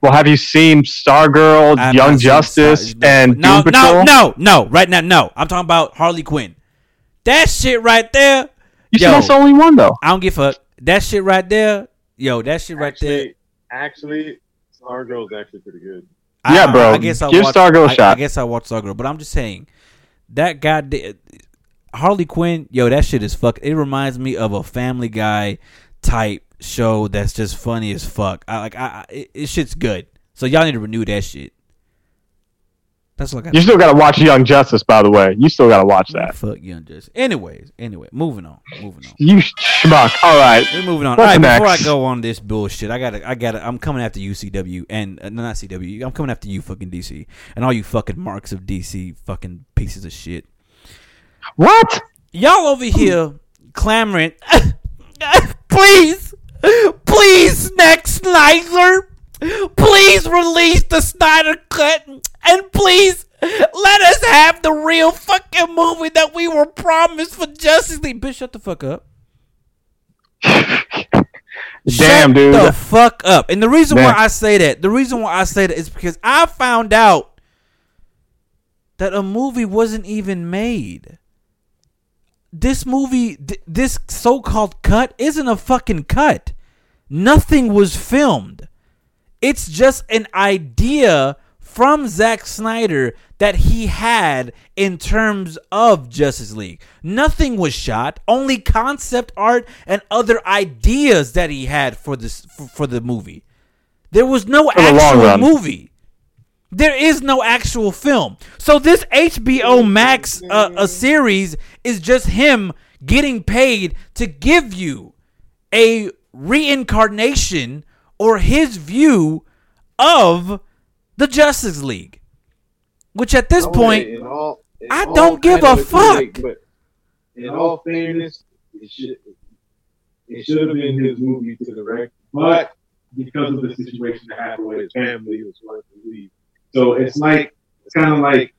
Well, have you seen Stargirl, I have Young Justice, Star- and no, Doom no, Patrol? no, no, right now, no. I'm talking about Harley Quinn. That shit right there. You said Yo. that's the only one though. I don't give a fuck. That shit right there, yo, that shit right there. Actually, actually, Stargirl's actually pretty good. Yeah, bro. I guess I Give watched, Stargirl a I, shot. I guess I watched Stargirl, but I'm just saying that goddamn Harley Quinn, yo, that shit is fuck. It reminds me of a Family Guy type show that's just funny as fuck. I like, I, I it, it shit's good. So y'all need to renew that shit. That's what I got. You still got to watch Young Justice, by the way. You still got to watch that. Fuck Young Justice. Anyways, anyway, moving on, moving on. You schmuck. All right. We're moving on. What's All right, before I go on this bullshit, I gotta, I gotta, I'm coming after you, CW, and uh, not CW. I'm coming after you, fucking DC, and all you fucking marks of DC, fucking pieces of shit. What? Y'all over here clamoring, (laughs) please, please, next Snyder, please release the Snyder cut, and please let us have the real fucking movie that we were promised for Justice League. Bitch, shut the fuck up. (laughs) Damn, Shut dude. the fuck up. And the reason Man. why I say that, the reason why I say that is because I found out that a movie wasn't even made. This movie, th- this so-called cut, isn't a fucking cut. Nothing was filmed. It's just an idea from Zack Snyder that he had in terms of Justice League. Nothing was shot, only concept art and other ideas that he had for this for, for the movie. There was no long actual movie. There is no actual film. So this HBO Max uh, a series is just him getting paid to give you a reincarnation or his view of the Justice League. Which at this oh, point, in all, in I don't give a fuck. but in all fairness, it should it should have been his movie to direct, but because of the situation that happened with his family, he was going to leave. So it's like it's kind of like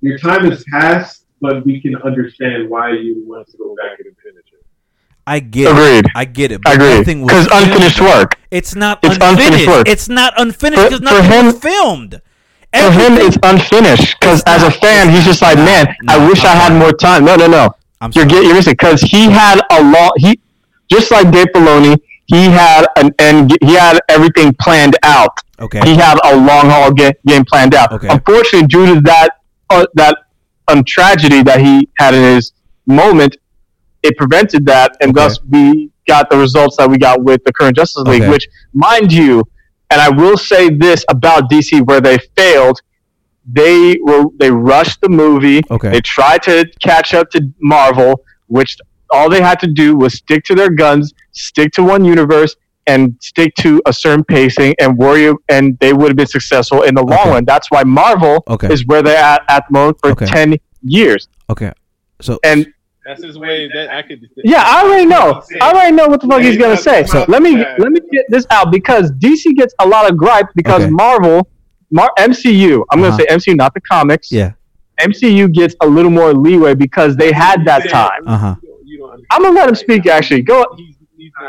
your time has passed, but we can understand why you want to go back and finish it. I get it. Agreed. I get it. I But agree. Because unfinished work. It's not It's unfinished. unfinished work. It's not unfinished For- because for nothing him- was filmed. For him, it's unfinished. Because as a fan, he's just like, man, No, I wish I'm I had sorry. more time. No, no, no. I'm You're sorry. getting you're missing because he had a long he just like Dave Filoni, he had an end he had everything planned out. Okay. He had a long haul game, game planned out. Okay. Unfortunately, due to that uh, that um, tragedy that he had in his moment, it prevented that, and Okay. thus we got the results that we got with the current Justice League. Okay. Which, mind you, and I will say this about DC, where they failed. They were they rushed the movie. Okay. They tried to catch up to Marvel, which all they had to do was stick to their guns, stick to one universe, and stick to a certain pacing, and worry, and they would have been successful in the long Okay. run. That's why Marvel Okay. is where they're at at the moment for Okay. ten years. Okay. So And That's his way. That I could. yeah, I already know. I already know what the fuck he's gonna say. So- let me let me get this out because DC gets a lot of gripe because Okay. Marvel, Mar- MCU. I'm Uh-huh. gonna say MCU, not the comics. yeah. MCU gets a little more leeway because they had that time. Uh huh. You don't understand. I'm gonna let him speak. Actually, go.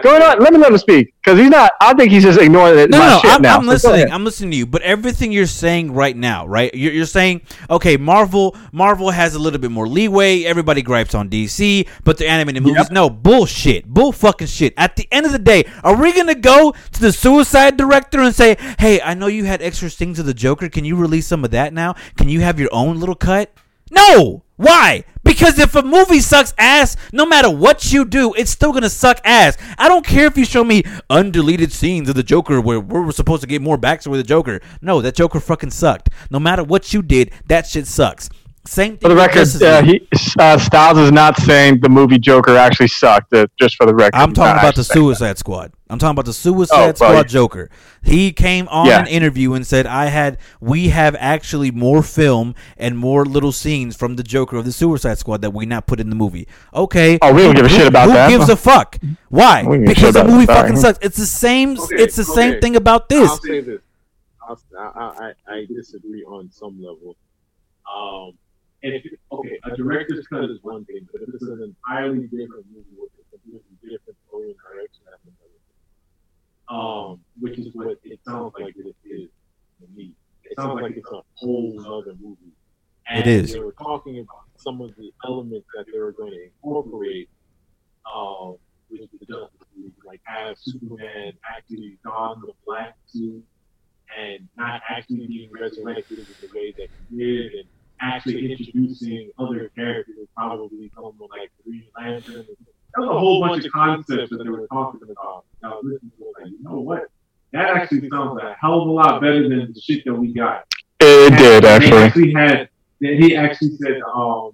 Go on, let me let him speak because he's not. I think he's just ignoring it. No, my no, shit I'm, now. I'm listening. I'm listening to you. But everything you're saying right now, right? You're, you're saying, okay, Marvel, Marvel has a little bit more leeway. Everybody gripes on DC, but the animated movies, Yep. no bullshit, bull fucking shit. At the end of the day, are we gonna go to the Suicide Director and say, hey, I know you had extra stings of the Joker. Can you release some of that now? Can you have your own little cut? No. Why? Because if a movie sucks ass, no matter what you do, it's still gonna suck ass. I don't care if you show me undeleted scenes of the Joker where we're supposed to get more backstory with the Joker. No, that Joker fucking sucked. No matter what you did, that shit sucks. Same thing. For the record, Justice uh, he, uh, Styles is not saying the movie Joker actually sucked. Uh, just for the record, I'm talking about the actually saying that. Suicide Squad. I'm talking about the Suicide Oh, Squad yeah. Joker. He came on Yeah. an interview and said, "I had, we have actually more film and more little scenes from the Joker of the Suicide Squad that we not put in the movie." Okay. Oh, we don't give a Who- shit about who that. Who gives a fuck? Why? We don't give a Because the movie that. fucking sucks. It's the same. Okay, it's the same thing about this. I'll say this. I'll, I, I, I disagree on some level. Um, and if okay, a director's cut is one thing, but if it's an entirely different movie with a completely different story and direction, that's another thing. Um, which is what it sounds like it is to me. It sounds like it's a whole other movie. And It is. They were talking about some of the elements that they were going to incorporate. Um, with the Justice League, like have Superman actually don the black suit and not actually being resurrected in the way that he did, and actually introducing other characters, probably someone like Green Lantern. There was a whole bunch of concepts that they were talking about. Now, this is like, you know what? That actually sounds a hell of a lot better than the shit that we got. It did They actually. actually had. That he actually said, um,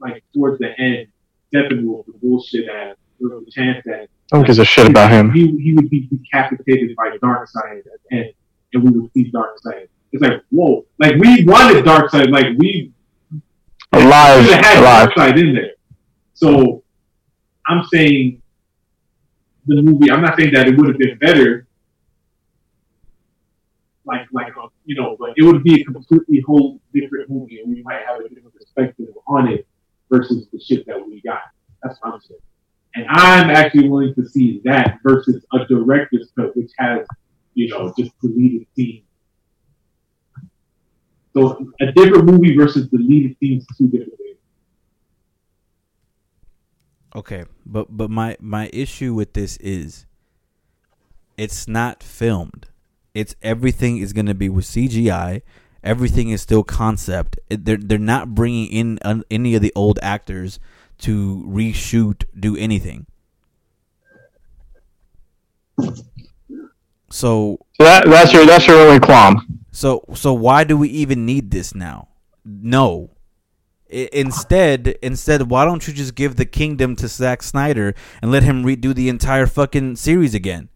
like towards the end, Steppenwolf, the bullshit ass, there was a chance that I don't give a shit about him. he, he would be decapitated by Darkseid at the end, and we would see Darkseid. It's like, whoa. Like, we wanted Darkseid. Like, we Alive, have had alive. Darkseid in there. So, I'm saying the movie, I'm not saying that it would have been better. Like, like, uh, you know, but it would be a completely whole different movie, and we might have a different perspective on it versus the shit that we got. That's what I'm saying. And I'm actually willing to see that versus a director's cut, which has, you know, just deleted scenes. So a different movie versus deleted scenes, two different things. Okay, but but my my issue with this is it's not filmed. It's everything is going to be with CGI. Everything is still concept. They're they're not bringing in uh, any of the old actors to reshoot, do anything. So So that, that's your that's your only qualm. So so why do we even need this now? No. I- instead, instead, why don't you just give the kingdom to Zack Snyder and let him redo the entire fucking series again?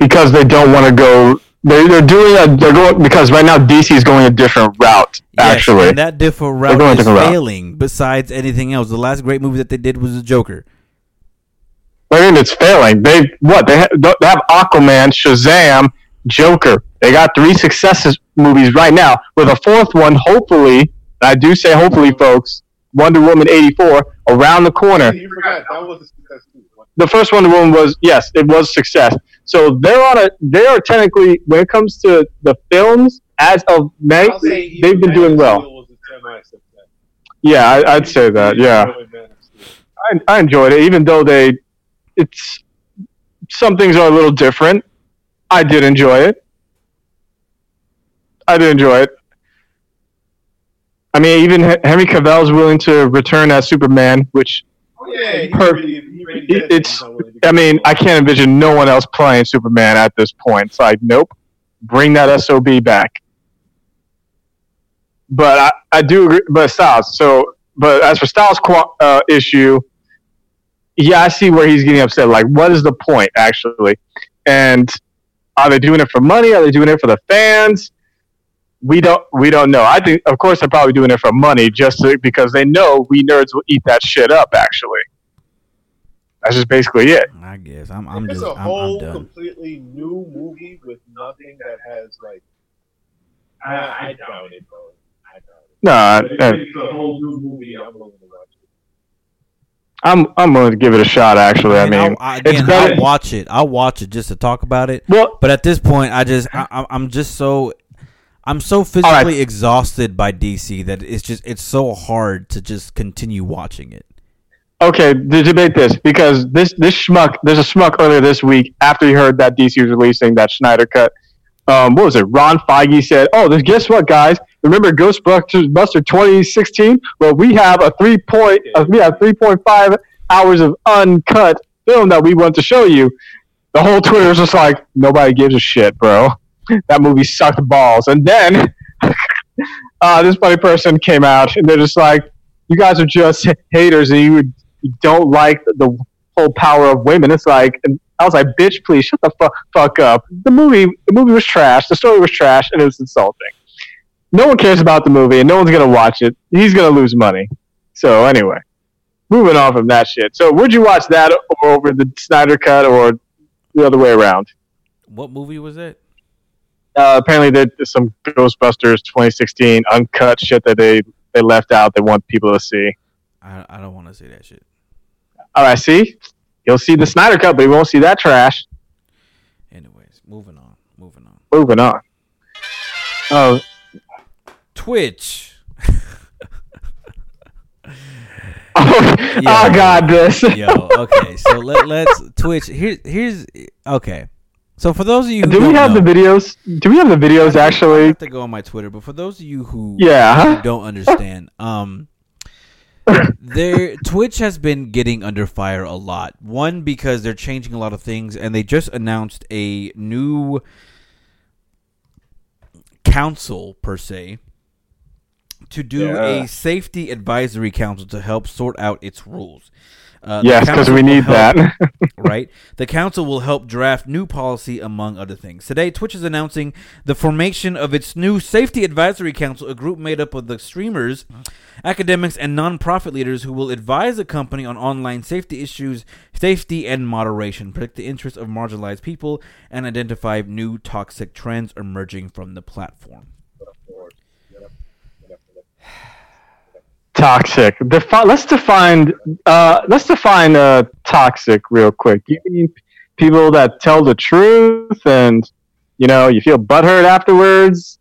because they don't want to go. They, they're doing a. They're going because right now DC is going a different route. Yes, actually, and that different route going is different route. failing. Besides anything else, the last great movie that they did was the Joker. I mean, it's failing. They what they have, they have Aquaman, Shazam, Joker. They got three successes movies right now with a fourth one. Hopefully, and I do say hopefully, folks. Wonder Woman eighty four around the corner. You forgot that was a success too. the first Wonder Woman was yes, it was success. So they're on a they are technically when it comes to the films as of May, I'll say even they've been doing well. Steel was a semi-success. Yeah, I, I'd say that. Yeah, Man of Steel. I, I enjoyed it, even though they it's some things are a little different. I did enjoy it. I did enjoy it. I mean, even Henry Cavill's willing to return as Superman, which Oh, yeah, he Per- already, he already it- said that it's- he's not willing to I mean. I can't envision no one else playing Superman at this point. It's like, nope, bring that SOB back. But I, I do agree, but Styles. So, but as for Styles' qu- uh, issue, yeah, I see where he's getting upset. Like, what is the point, actually? And are they doing it for money? Are they doing it for the fans? We don't. We don't know. I think, of course, they're probably doing it for money, just to, because they know we nerds will eat that shit up. Actually, that's just basically it. I guess I'm I'm it's just a I'm, whole I'm done. completely new movie with nothing that has like. I, I doubt it, bro. I doubt it. No, But if uh, it's a whole new movie, I'm willing to watch it. I'm I'm going to give it a shot. Actually, I mean, I'll, it's again, better. I'll watch it. I'll watch it just to talk about it. well, But at this point, I just I, (laughs) I'm- I'm just so I'm so physically exhausted by DC that it's just it's so hard to just continue watching it. okay, to debate this because this this schmuck, there's a schmuck earlier this week after he heard that DC was releasing that Snyder cut. Um, what was it? Ron Feige said, "Oh, guess what, guys? Remember Ghostbusters Buster 2016? Well, we have a three point, uh, we have 3.5 hours of uncut film that we want to show you." The whole Twitter was just like, "Nobody gives a shit, bro. That movie sucked balls." And then (laughs) uh, this funny person came out and they're just like, "You guys are just haters, and you don't like the whole power of women. It's like, I was like, bitch, please shut the fu- fuck up. The movie, the movie was trash. The story was trash, and it was insulting. No one cares about the movie, and no one's gonna watch it. He's gonna lose money. So anyway, moving on from that shit. So would you watch that over the Snyder cut or the other way around? What movie was it? Uh, apparently, there's some Ghostbusters 2016 uncut shit that they they left out. They want people to see. I I don't want to see that shit. All right, see, you'll see the Snyder cut, but you won't see that trash. Anyways, moving on, moving on. Moving on. Oh, Twitch. (laughs) oh, Yeah. oh God, this. Yo, okay, so (laughs) let let's Twitch. Here here's okay. So for those of you who Do we have know, the videos? Do we have the videos I actually? have to go on my Twitter, but for those of you who Yeah. who don't understand, um, their (laughs) Twitch has been getting under fire a lot. One because they're changing a lot of things, and they just announced a new council per se to do Yeah. a safety advisory council to help sort out its rules. Uh, Yes, because we need help- that. (laughs) right? The council will help draft new policy, among other things. Today, Twitch is announcing the formation of its new Safety Advisory Council, a group made up of the streamers, academics, and nonprofit leaders who will advise the company on online safety issues, safety, and moderation, protect the interests of marginalized people, and identify new toxic trends emerging from the platform. Toxic. Defi- let's define. Uh, let's define uh, toxic real quick. You mean people that tell the truth and you know you feel butthurt afterwards?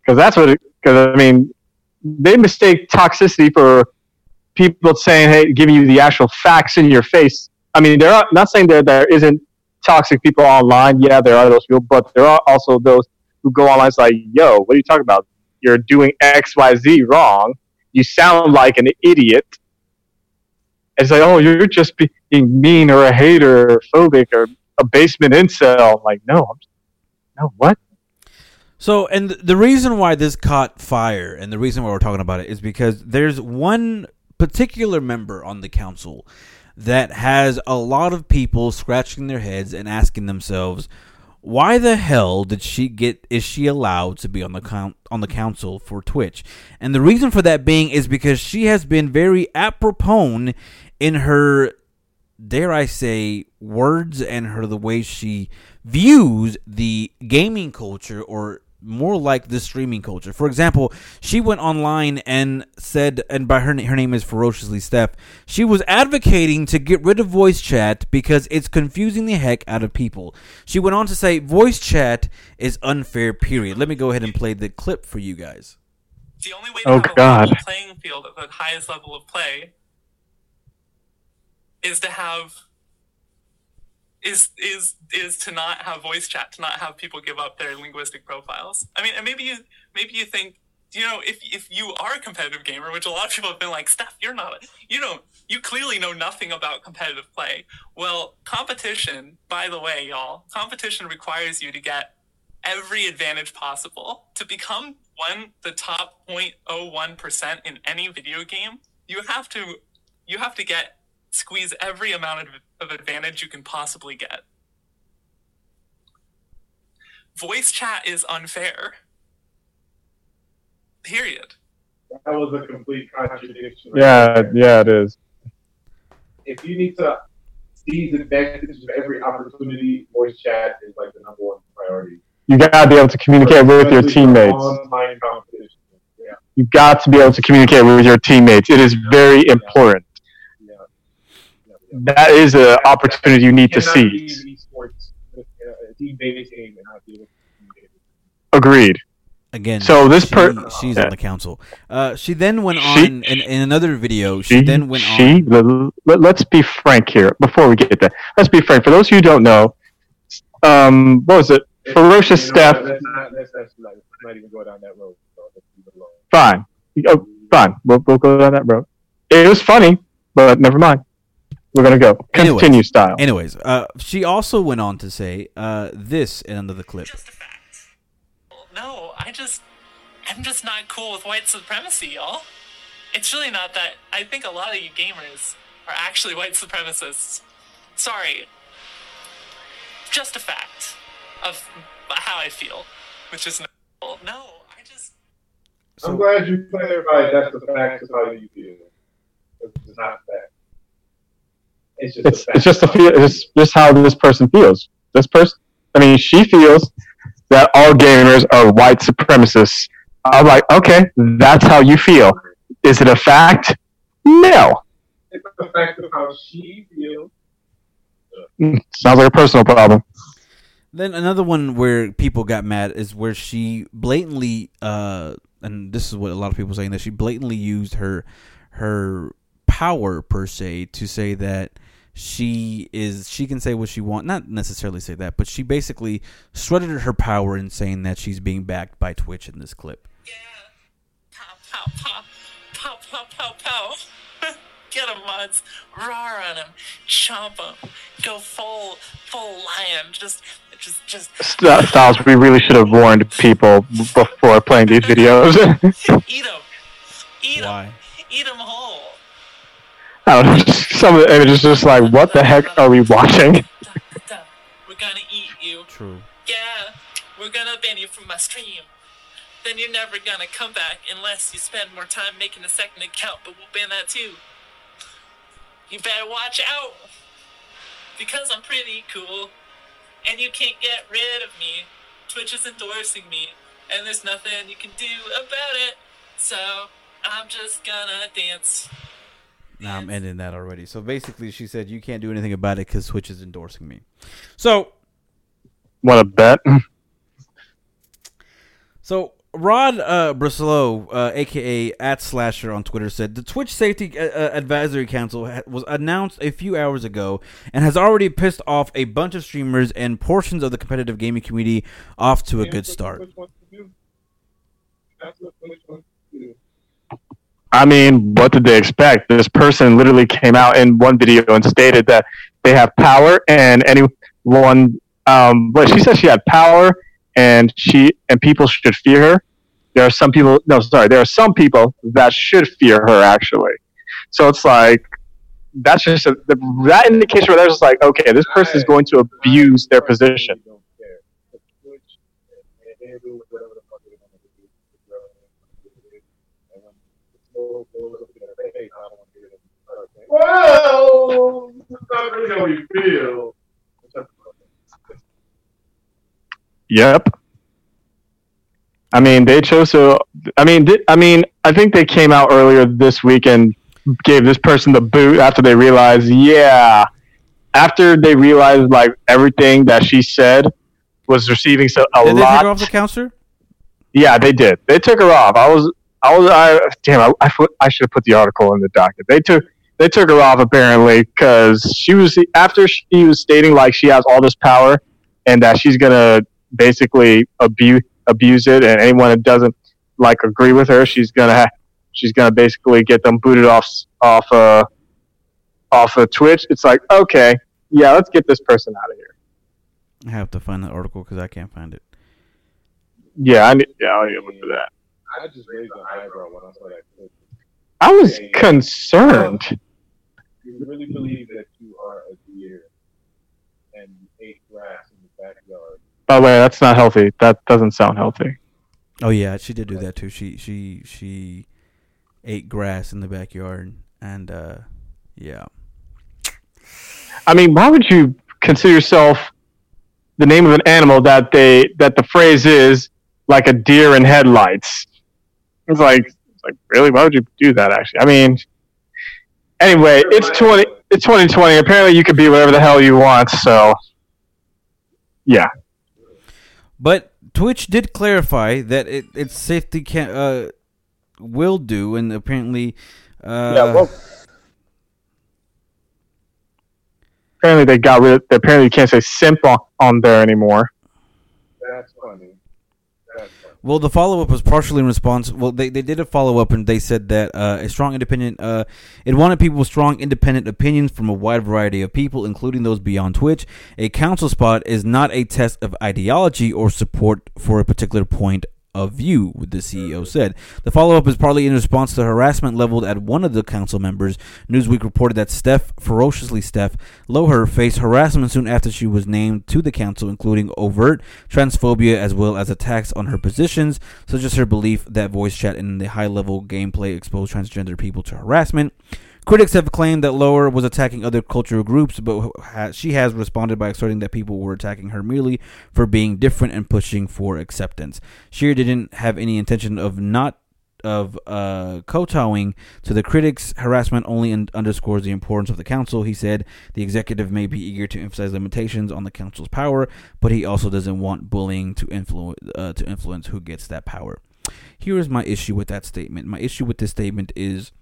Because that's what. Because I mean, they mistake toxicity for people saying, "Hey, giving you the actual facts in your face." I mean, there are not saying that there isn't toxic people online. Yeah, there are those people, but there are also those who go online and say, "Yo, what are you talking about? You're doing X, Y, Z wrong. You sound like an idiot." It's like, "Oh, you're just being mean or a hater or phobic or a basement incel." I'm like, no, I'm, no, what? So, and the reason why this caught fire and the reason why we're talking about it is because there's one particular member on the council that has a lot of people scratching their heads and asking themselves, why the hell did she get is she allowed to be on the count on the council for Twitch? And the reason for that being is because she has been very apropos in her dare I say, words and her the way she views the gaming culture or more like the streaming culture. For example, she went online and said, and by her her name is Ferociously Steph. She was advocating to get rid of voice chat because it's confusing the heck out of people. She went on to say, voice chat is unfair. Period. Let me go ahead and play the clip for you guys. The only way to Oh, have God. level playing field at the highest level of play is to have is is is to not have voice chat, to not have people give up their linguistic profiles. I mean, and maybe you maybe you think you know if if you are a competitive gamer, which a lot of people have been like, Steph, you're not. You don't. You clearly know nothing about competitive play. Well, competition, by the way, y'all, competition requires you to get every advantage possible to become one the top 0.01% in any video game you have to you have to get squeeze every amount of, of advantage you can possibly get voice chat is unfair period That was a complete contradiction. Yeah, yeah, it is. If you need to seize advantage of every opportunity, voice chat is like the number one priority. You gotta be able to communicate with your teammates. Online competition. Yeah. You got to be able to communicate with your teammates. It is very important. That is an opportunity you need to Cannot be seize. in esports with uh, a team-based game and not be able to communicate. Agreed. Again, So this she- per- she's Yeah. on the council. Uh, she then went She- on in, in another video. She, She, then went she, on. let, let's be frank here before we get there. Let's be frank. For those who don't know, um, what was it? Ferocious You know Steph. Let's not, let's, let's not, not even go down that road. So let's leave it alone. Fine. Oh, fine. We'll, we'll go down that road. It was funny, but never mind. We're gonna go. Anyways. Continue style. Anyways, uh, she also went on to say uh, this in another clip. Just a fact. No, I just, I'm just not cool with white supremacy, y'all. It's really not that. I think a lot of you gamers are actually white supremacists. Sorry. Just a fact of how I feel, which is no. No, I just. I'm glad you clarified that's the fact of how you feel. It's not a fact. It's just It's a it's just a feel. It's just how this person feels. This person. I mean, she feels that all gamers are white supremacists. I'm like, okay, that's how you feel. Is it a fact? No. It's a fact of how she feels. Sounds like a personal problem. then another one where people got mad is where she blatantly, uh, and this is what a lot of people are saying that she blatantly used her her power per se to say that she is she can say what she wants not necessarily say that but she basically strutted her power in saying that she's being backed by twitch in this clip Yeah. Pow, pow, pow. Pow, pow, pow, pow. (laughs) Get him, Muds. Roar on him. Chomp him. Go full, full lion. Just, just, just Styles, we really should have warned people before playing these (laughs) videos. eat him. Eat him. why Eat him whole. I don't know. (laughs) Some of the images just like, what the heck are we watching? We're gonna eat you. true Yeah, we're gonna ban you from my stream. Then you're never gonna come back unless you spend more time making a second account, but we'll ban that too. You better watch out! Because I'm pretty cool, and you can't get rid of me. Twitch is endorsing me, and there's nothing you can do about it. So, I'm just gonna dance. Nah, I'm ending that already. So basically, she said you can't do anything about it because Twitch is endorsing me. So, what a bet? (laughs) so Rod uh, Breslau, uh, aka at Slasher on Twitter, said the Twitch Safety uh, uh, Advisory Council ha- was announced a few hours ago and has already pissed off a bunch of streamers and portions of the competitive gaming community off to a good start. Which one to do? That's what which one to do. I mean, what did they expect? This person literally came out in one video and stated that they have power, and anyone, um, but she said she had power, and she and people should fear her. There are some people, no, sorry, there are some people that should fear her actually. So it's like that's just a, the, that indication where they're just like, okay, this person is going to abuse their position. Don't care. But Twitch, and they do whatever the fuck they want to do. And when it's low, low, low, low, hey, I don't want to hear them. Well, it's not really how you feel. Yep. I mean, they chose to. I mean, I mean, I think they came out earlier this week and gave this person the boot after they realized, yeah, after they realized like everything that she said was receiving so a lot. Did they take her off the counter? Yeah, they did. They took her off. I was, I was, I damn, I, I, I should have put the article in the docket. They took, they took her off apparently because she was after she was stating like she has all this power and that she's gonna basically abuse abuse it, and anyone that doesn't like agree with her, she's gonna ha- she's gonna basically get them booted off off uh off of Twitch. It's like okay, yeah, let's get this person out of here. I have to find that article because I can't find it. Yeah, I need, yeah, I need to look for that. I just raised an eyebrow when I saw that. I was concerned. You really believe that you are a deer and you ate grass in the backyard? By the way, that's not healthy. That doesn't sound healthy. Oh yeah, she did do that too. She she she ate grass in the backyard, and uh, yeah, I mean, why would you consider yourself the name of an animal that they that the phrase is like a deer in headlights? It's like it's like really, why would you do that? Actually, I mean, anyway, it's twenty. it's 2020. Apparently, you can be whatever the hell you want. So, yeah. But Twitch did clarify that it, its safety can uh, will do, and apparently, uh, yeah. Well, apparently they got rid. Of, apparently, you can't say simp on, on there anymore. That's funny. That's funny. Well, the follow up was partially in response. Well, they, they did a follow up and they said that uh, a strong independent. Uh, it wanted people strong independent opinions from a wide variety of people, including those beyond Twitch. A council spot is not a test of ideology or support for a particular point of view, the CEO said. The follow up is partly in response to harassment leveled at one of the council members. Newsweek reported that Steph, ferociously Steph, Loehr faced harassment soon after she was named to the council, including overt transphobia as well as attacks on her positions, such as her belief that voice chat and the high level gameplay exposed transgender people to harassment. Critics have claimed that Lower was attacking other cultural groups, but she has responded by asserting that people were attacking her merely for being different and pushing for acceptance. Shear didn't have any intention of not of uh, kowtowing to the critics. Harassment only un- underscores the importance of the council. He said the executive may be eager to emphasize limitations on the council's power, but he also doesn't want bullying to influence uh, to influence who gets that power. Here is my issue with that statement. My issue with this statement is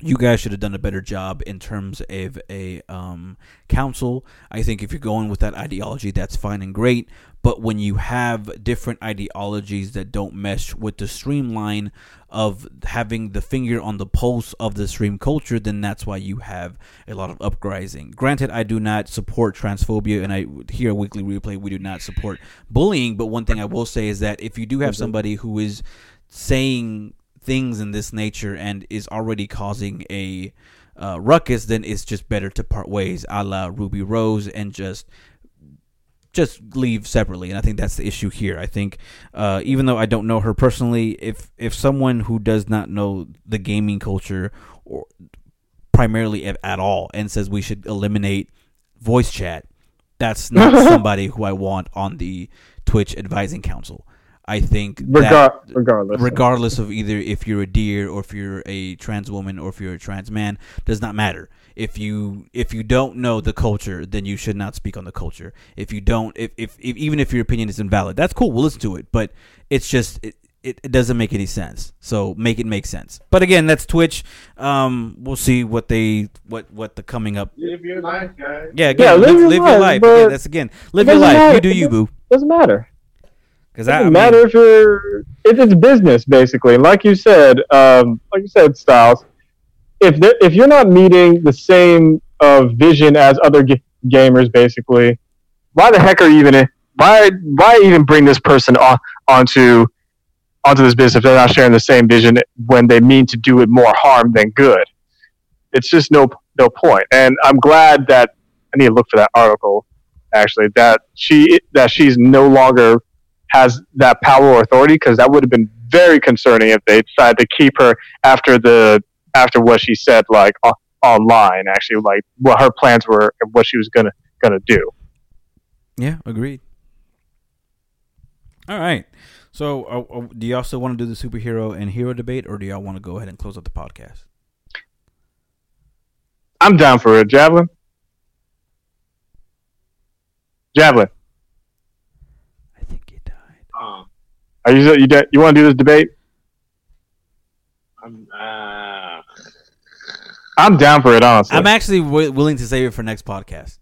you guys should have done a better job in terms of a um, council. I think if you're going with that ideology, that's fine and great. But when you have different ideologies that don't mesh with the streamline of having the finger on the pulse of the stream culture, then that's why you have a lot of uprising. Granted, I do not support transphobia, and I here a weekly replay we do not support bullying. But one thing I will say is that if you do have somebody who is saying things in this nature and is already causing a uh, ruckus, then it's just better to part ways, a la Ruby Rose, and just just leave separately. And I think that's the issue here. I think uh, even though I don't know her personally, if if someone who does not know the gaming culture or primarily at, at all and says we should eliminate voice chat, that's not (laughs) somebody who I want on the Twitch advising council. I think Regar- that regardless. regardless of either if you're a deer or if you're a trans woman or if you're a trans man does not matter. If you if you don't know the culture then you should not speak on the culture. If you don't if, if, if even if your opinion is invalid that's cool we'll listen to it but it's just it, it, it doesn't make any sense. So make it make sense. But again that's twitch. Um we'll see what they what what the coming up. Live your life, guys. yeah again, live live, your live your life, life. but again, that's again live your doesn't life. You do you boo. doesn't matter. Because It I, I doesn't mean, matter if you're if it's business basically. Like you said, um, like you said, Styles. If there, if you're not meeting the same uh, vision as other ga- gamers, basically, why the heck are you even why why even bring this person on onto onto this business if they're not sharing the same vision when they mean to do it more harm than good? It's just no no point. And I'm glad that I need to look for that article actually that she that she's no longer has that power or authority because that would have been very concerning if they decided to keep her after the after what she said like online actually like what her plans were and what she was gonna gonna do Yeah, agreed. All right. So, uh, uh, do y'all still want to do the superhero and hero debate, or do y'all want to go ahead and close up the podcast? i'm down for it javelin javelin I think he died. Um, are you you, de- you want to do this debate I'm, uh, i'm down for it honestly I'm actually w- willing to save it for next podcast.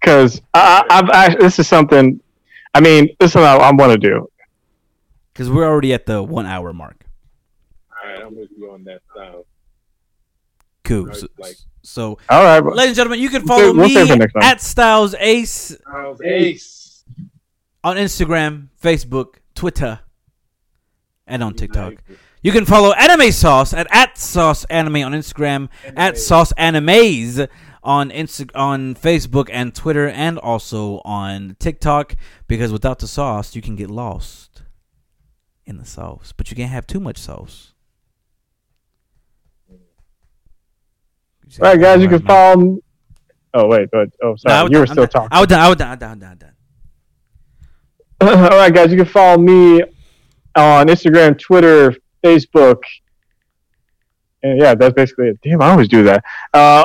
because I, I- I've actually, this is something i mean this is something i, I want to do Because we're already at the one hour mark. all right, I'm with you on that. So, Cool. Right, So, like- so, all right bro. ladies and gentlemen, you can We'll follow save- we'll me save it next time. at Styles Ace Charles Ace. on Instagram, Facebook, Twitter, and on TikTok. You can follow Anime Sauce at, at Sauce Anime on Instagram, at Sauce Animes on Insta- on Facebook and Twitter, and also on TikTok. Because without the sauce, you can get lost in the sauce, but you can't have too much sauce. all right guys you can follow me oh wait but oh sorry I was you were done, still I'm talking done. I was done. I was done. I was done. I was done. I was done. All right, guys, you can follow me on Instagram, Twitter, Facebook, And yeah, that's basically it. Damn, I always do that. Uh,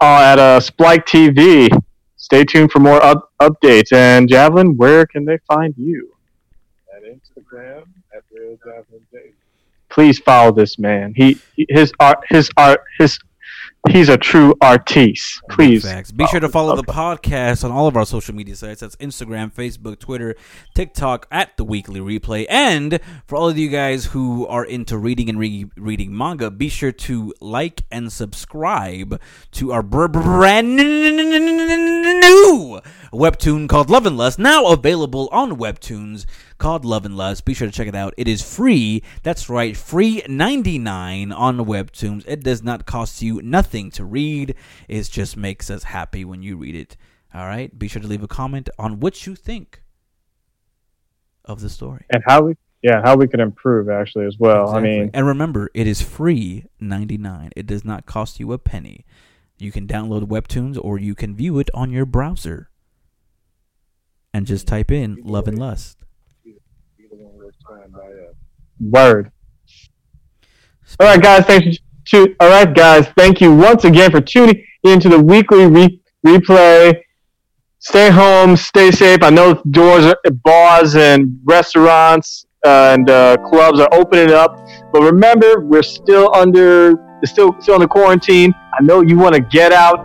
uh, at uh, Splyke TV. Stay tuned for more up- updates. And Javelin, where can they find you? At Instagram at Real Javelin. Please follow this man. He his art his art his he's a true artiste. Please. Facts. Be sure to follow the podcast on all of our social media sites. That's Instagram, Facebook, Twitter, TikTok at the Weekly Replay. And for all of you guys who are into reading and re- reading manga, be sure to like and subscribe to our br- brand new webtoon called Love and Lust, now available on Webtoons called Love and Lust. Be sure to check it out. It is free. That's right, free 99 on Webtoons. It does not cost you nothing to read. It just makes us happy when you read it. All right? Be sure to leave a comment on what you think of the story. And how we yeah, how we can improve actually as well. I mean, and remember, it is free 99. It does not cost you a penny. You can download Webtoons or you can view it on your browser. And just type in Love and Lust. Word. All right, guys. Thank you. To, all right, guys. Thank you once again for tuning into the weekly re- replay. Stay home. Stay safe. I know doors, are, bars, and restaurants and uh, clubs are opening up, but remember, we're still under still still under quarantine. I know you want to get out,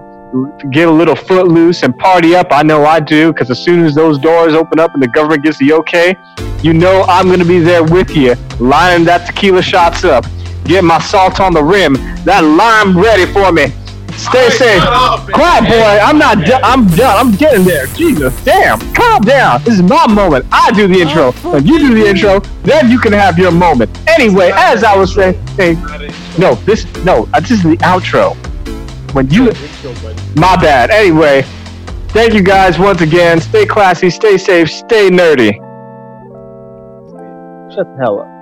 get a little foot loose, and party up. I know I do, because as soon as those doors open up and the government gets the okay, you know I'm gonna be there with you, lining that tequila shots up, getting my salt on the rim, that lime ready for me. Stay Hey, safe. Quiet, boy. I'm not. Do- I'm done. I'm getting there. Jesus, damn. Calm down. This is my moment. I do the intro. When you do the intro, then you can have your moment. Anyway, as I was saying, saying no, this no, uh, this is the outro. When you, my bad. Anyway, thank you guys once again. Stay classy, stay safe, stay nerdy. Shut the hell up.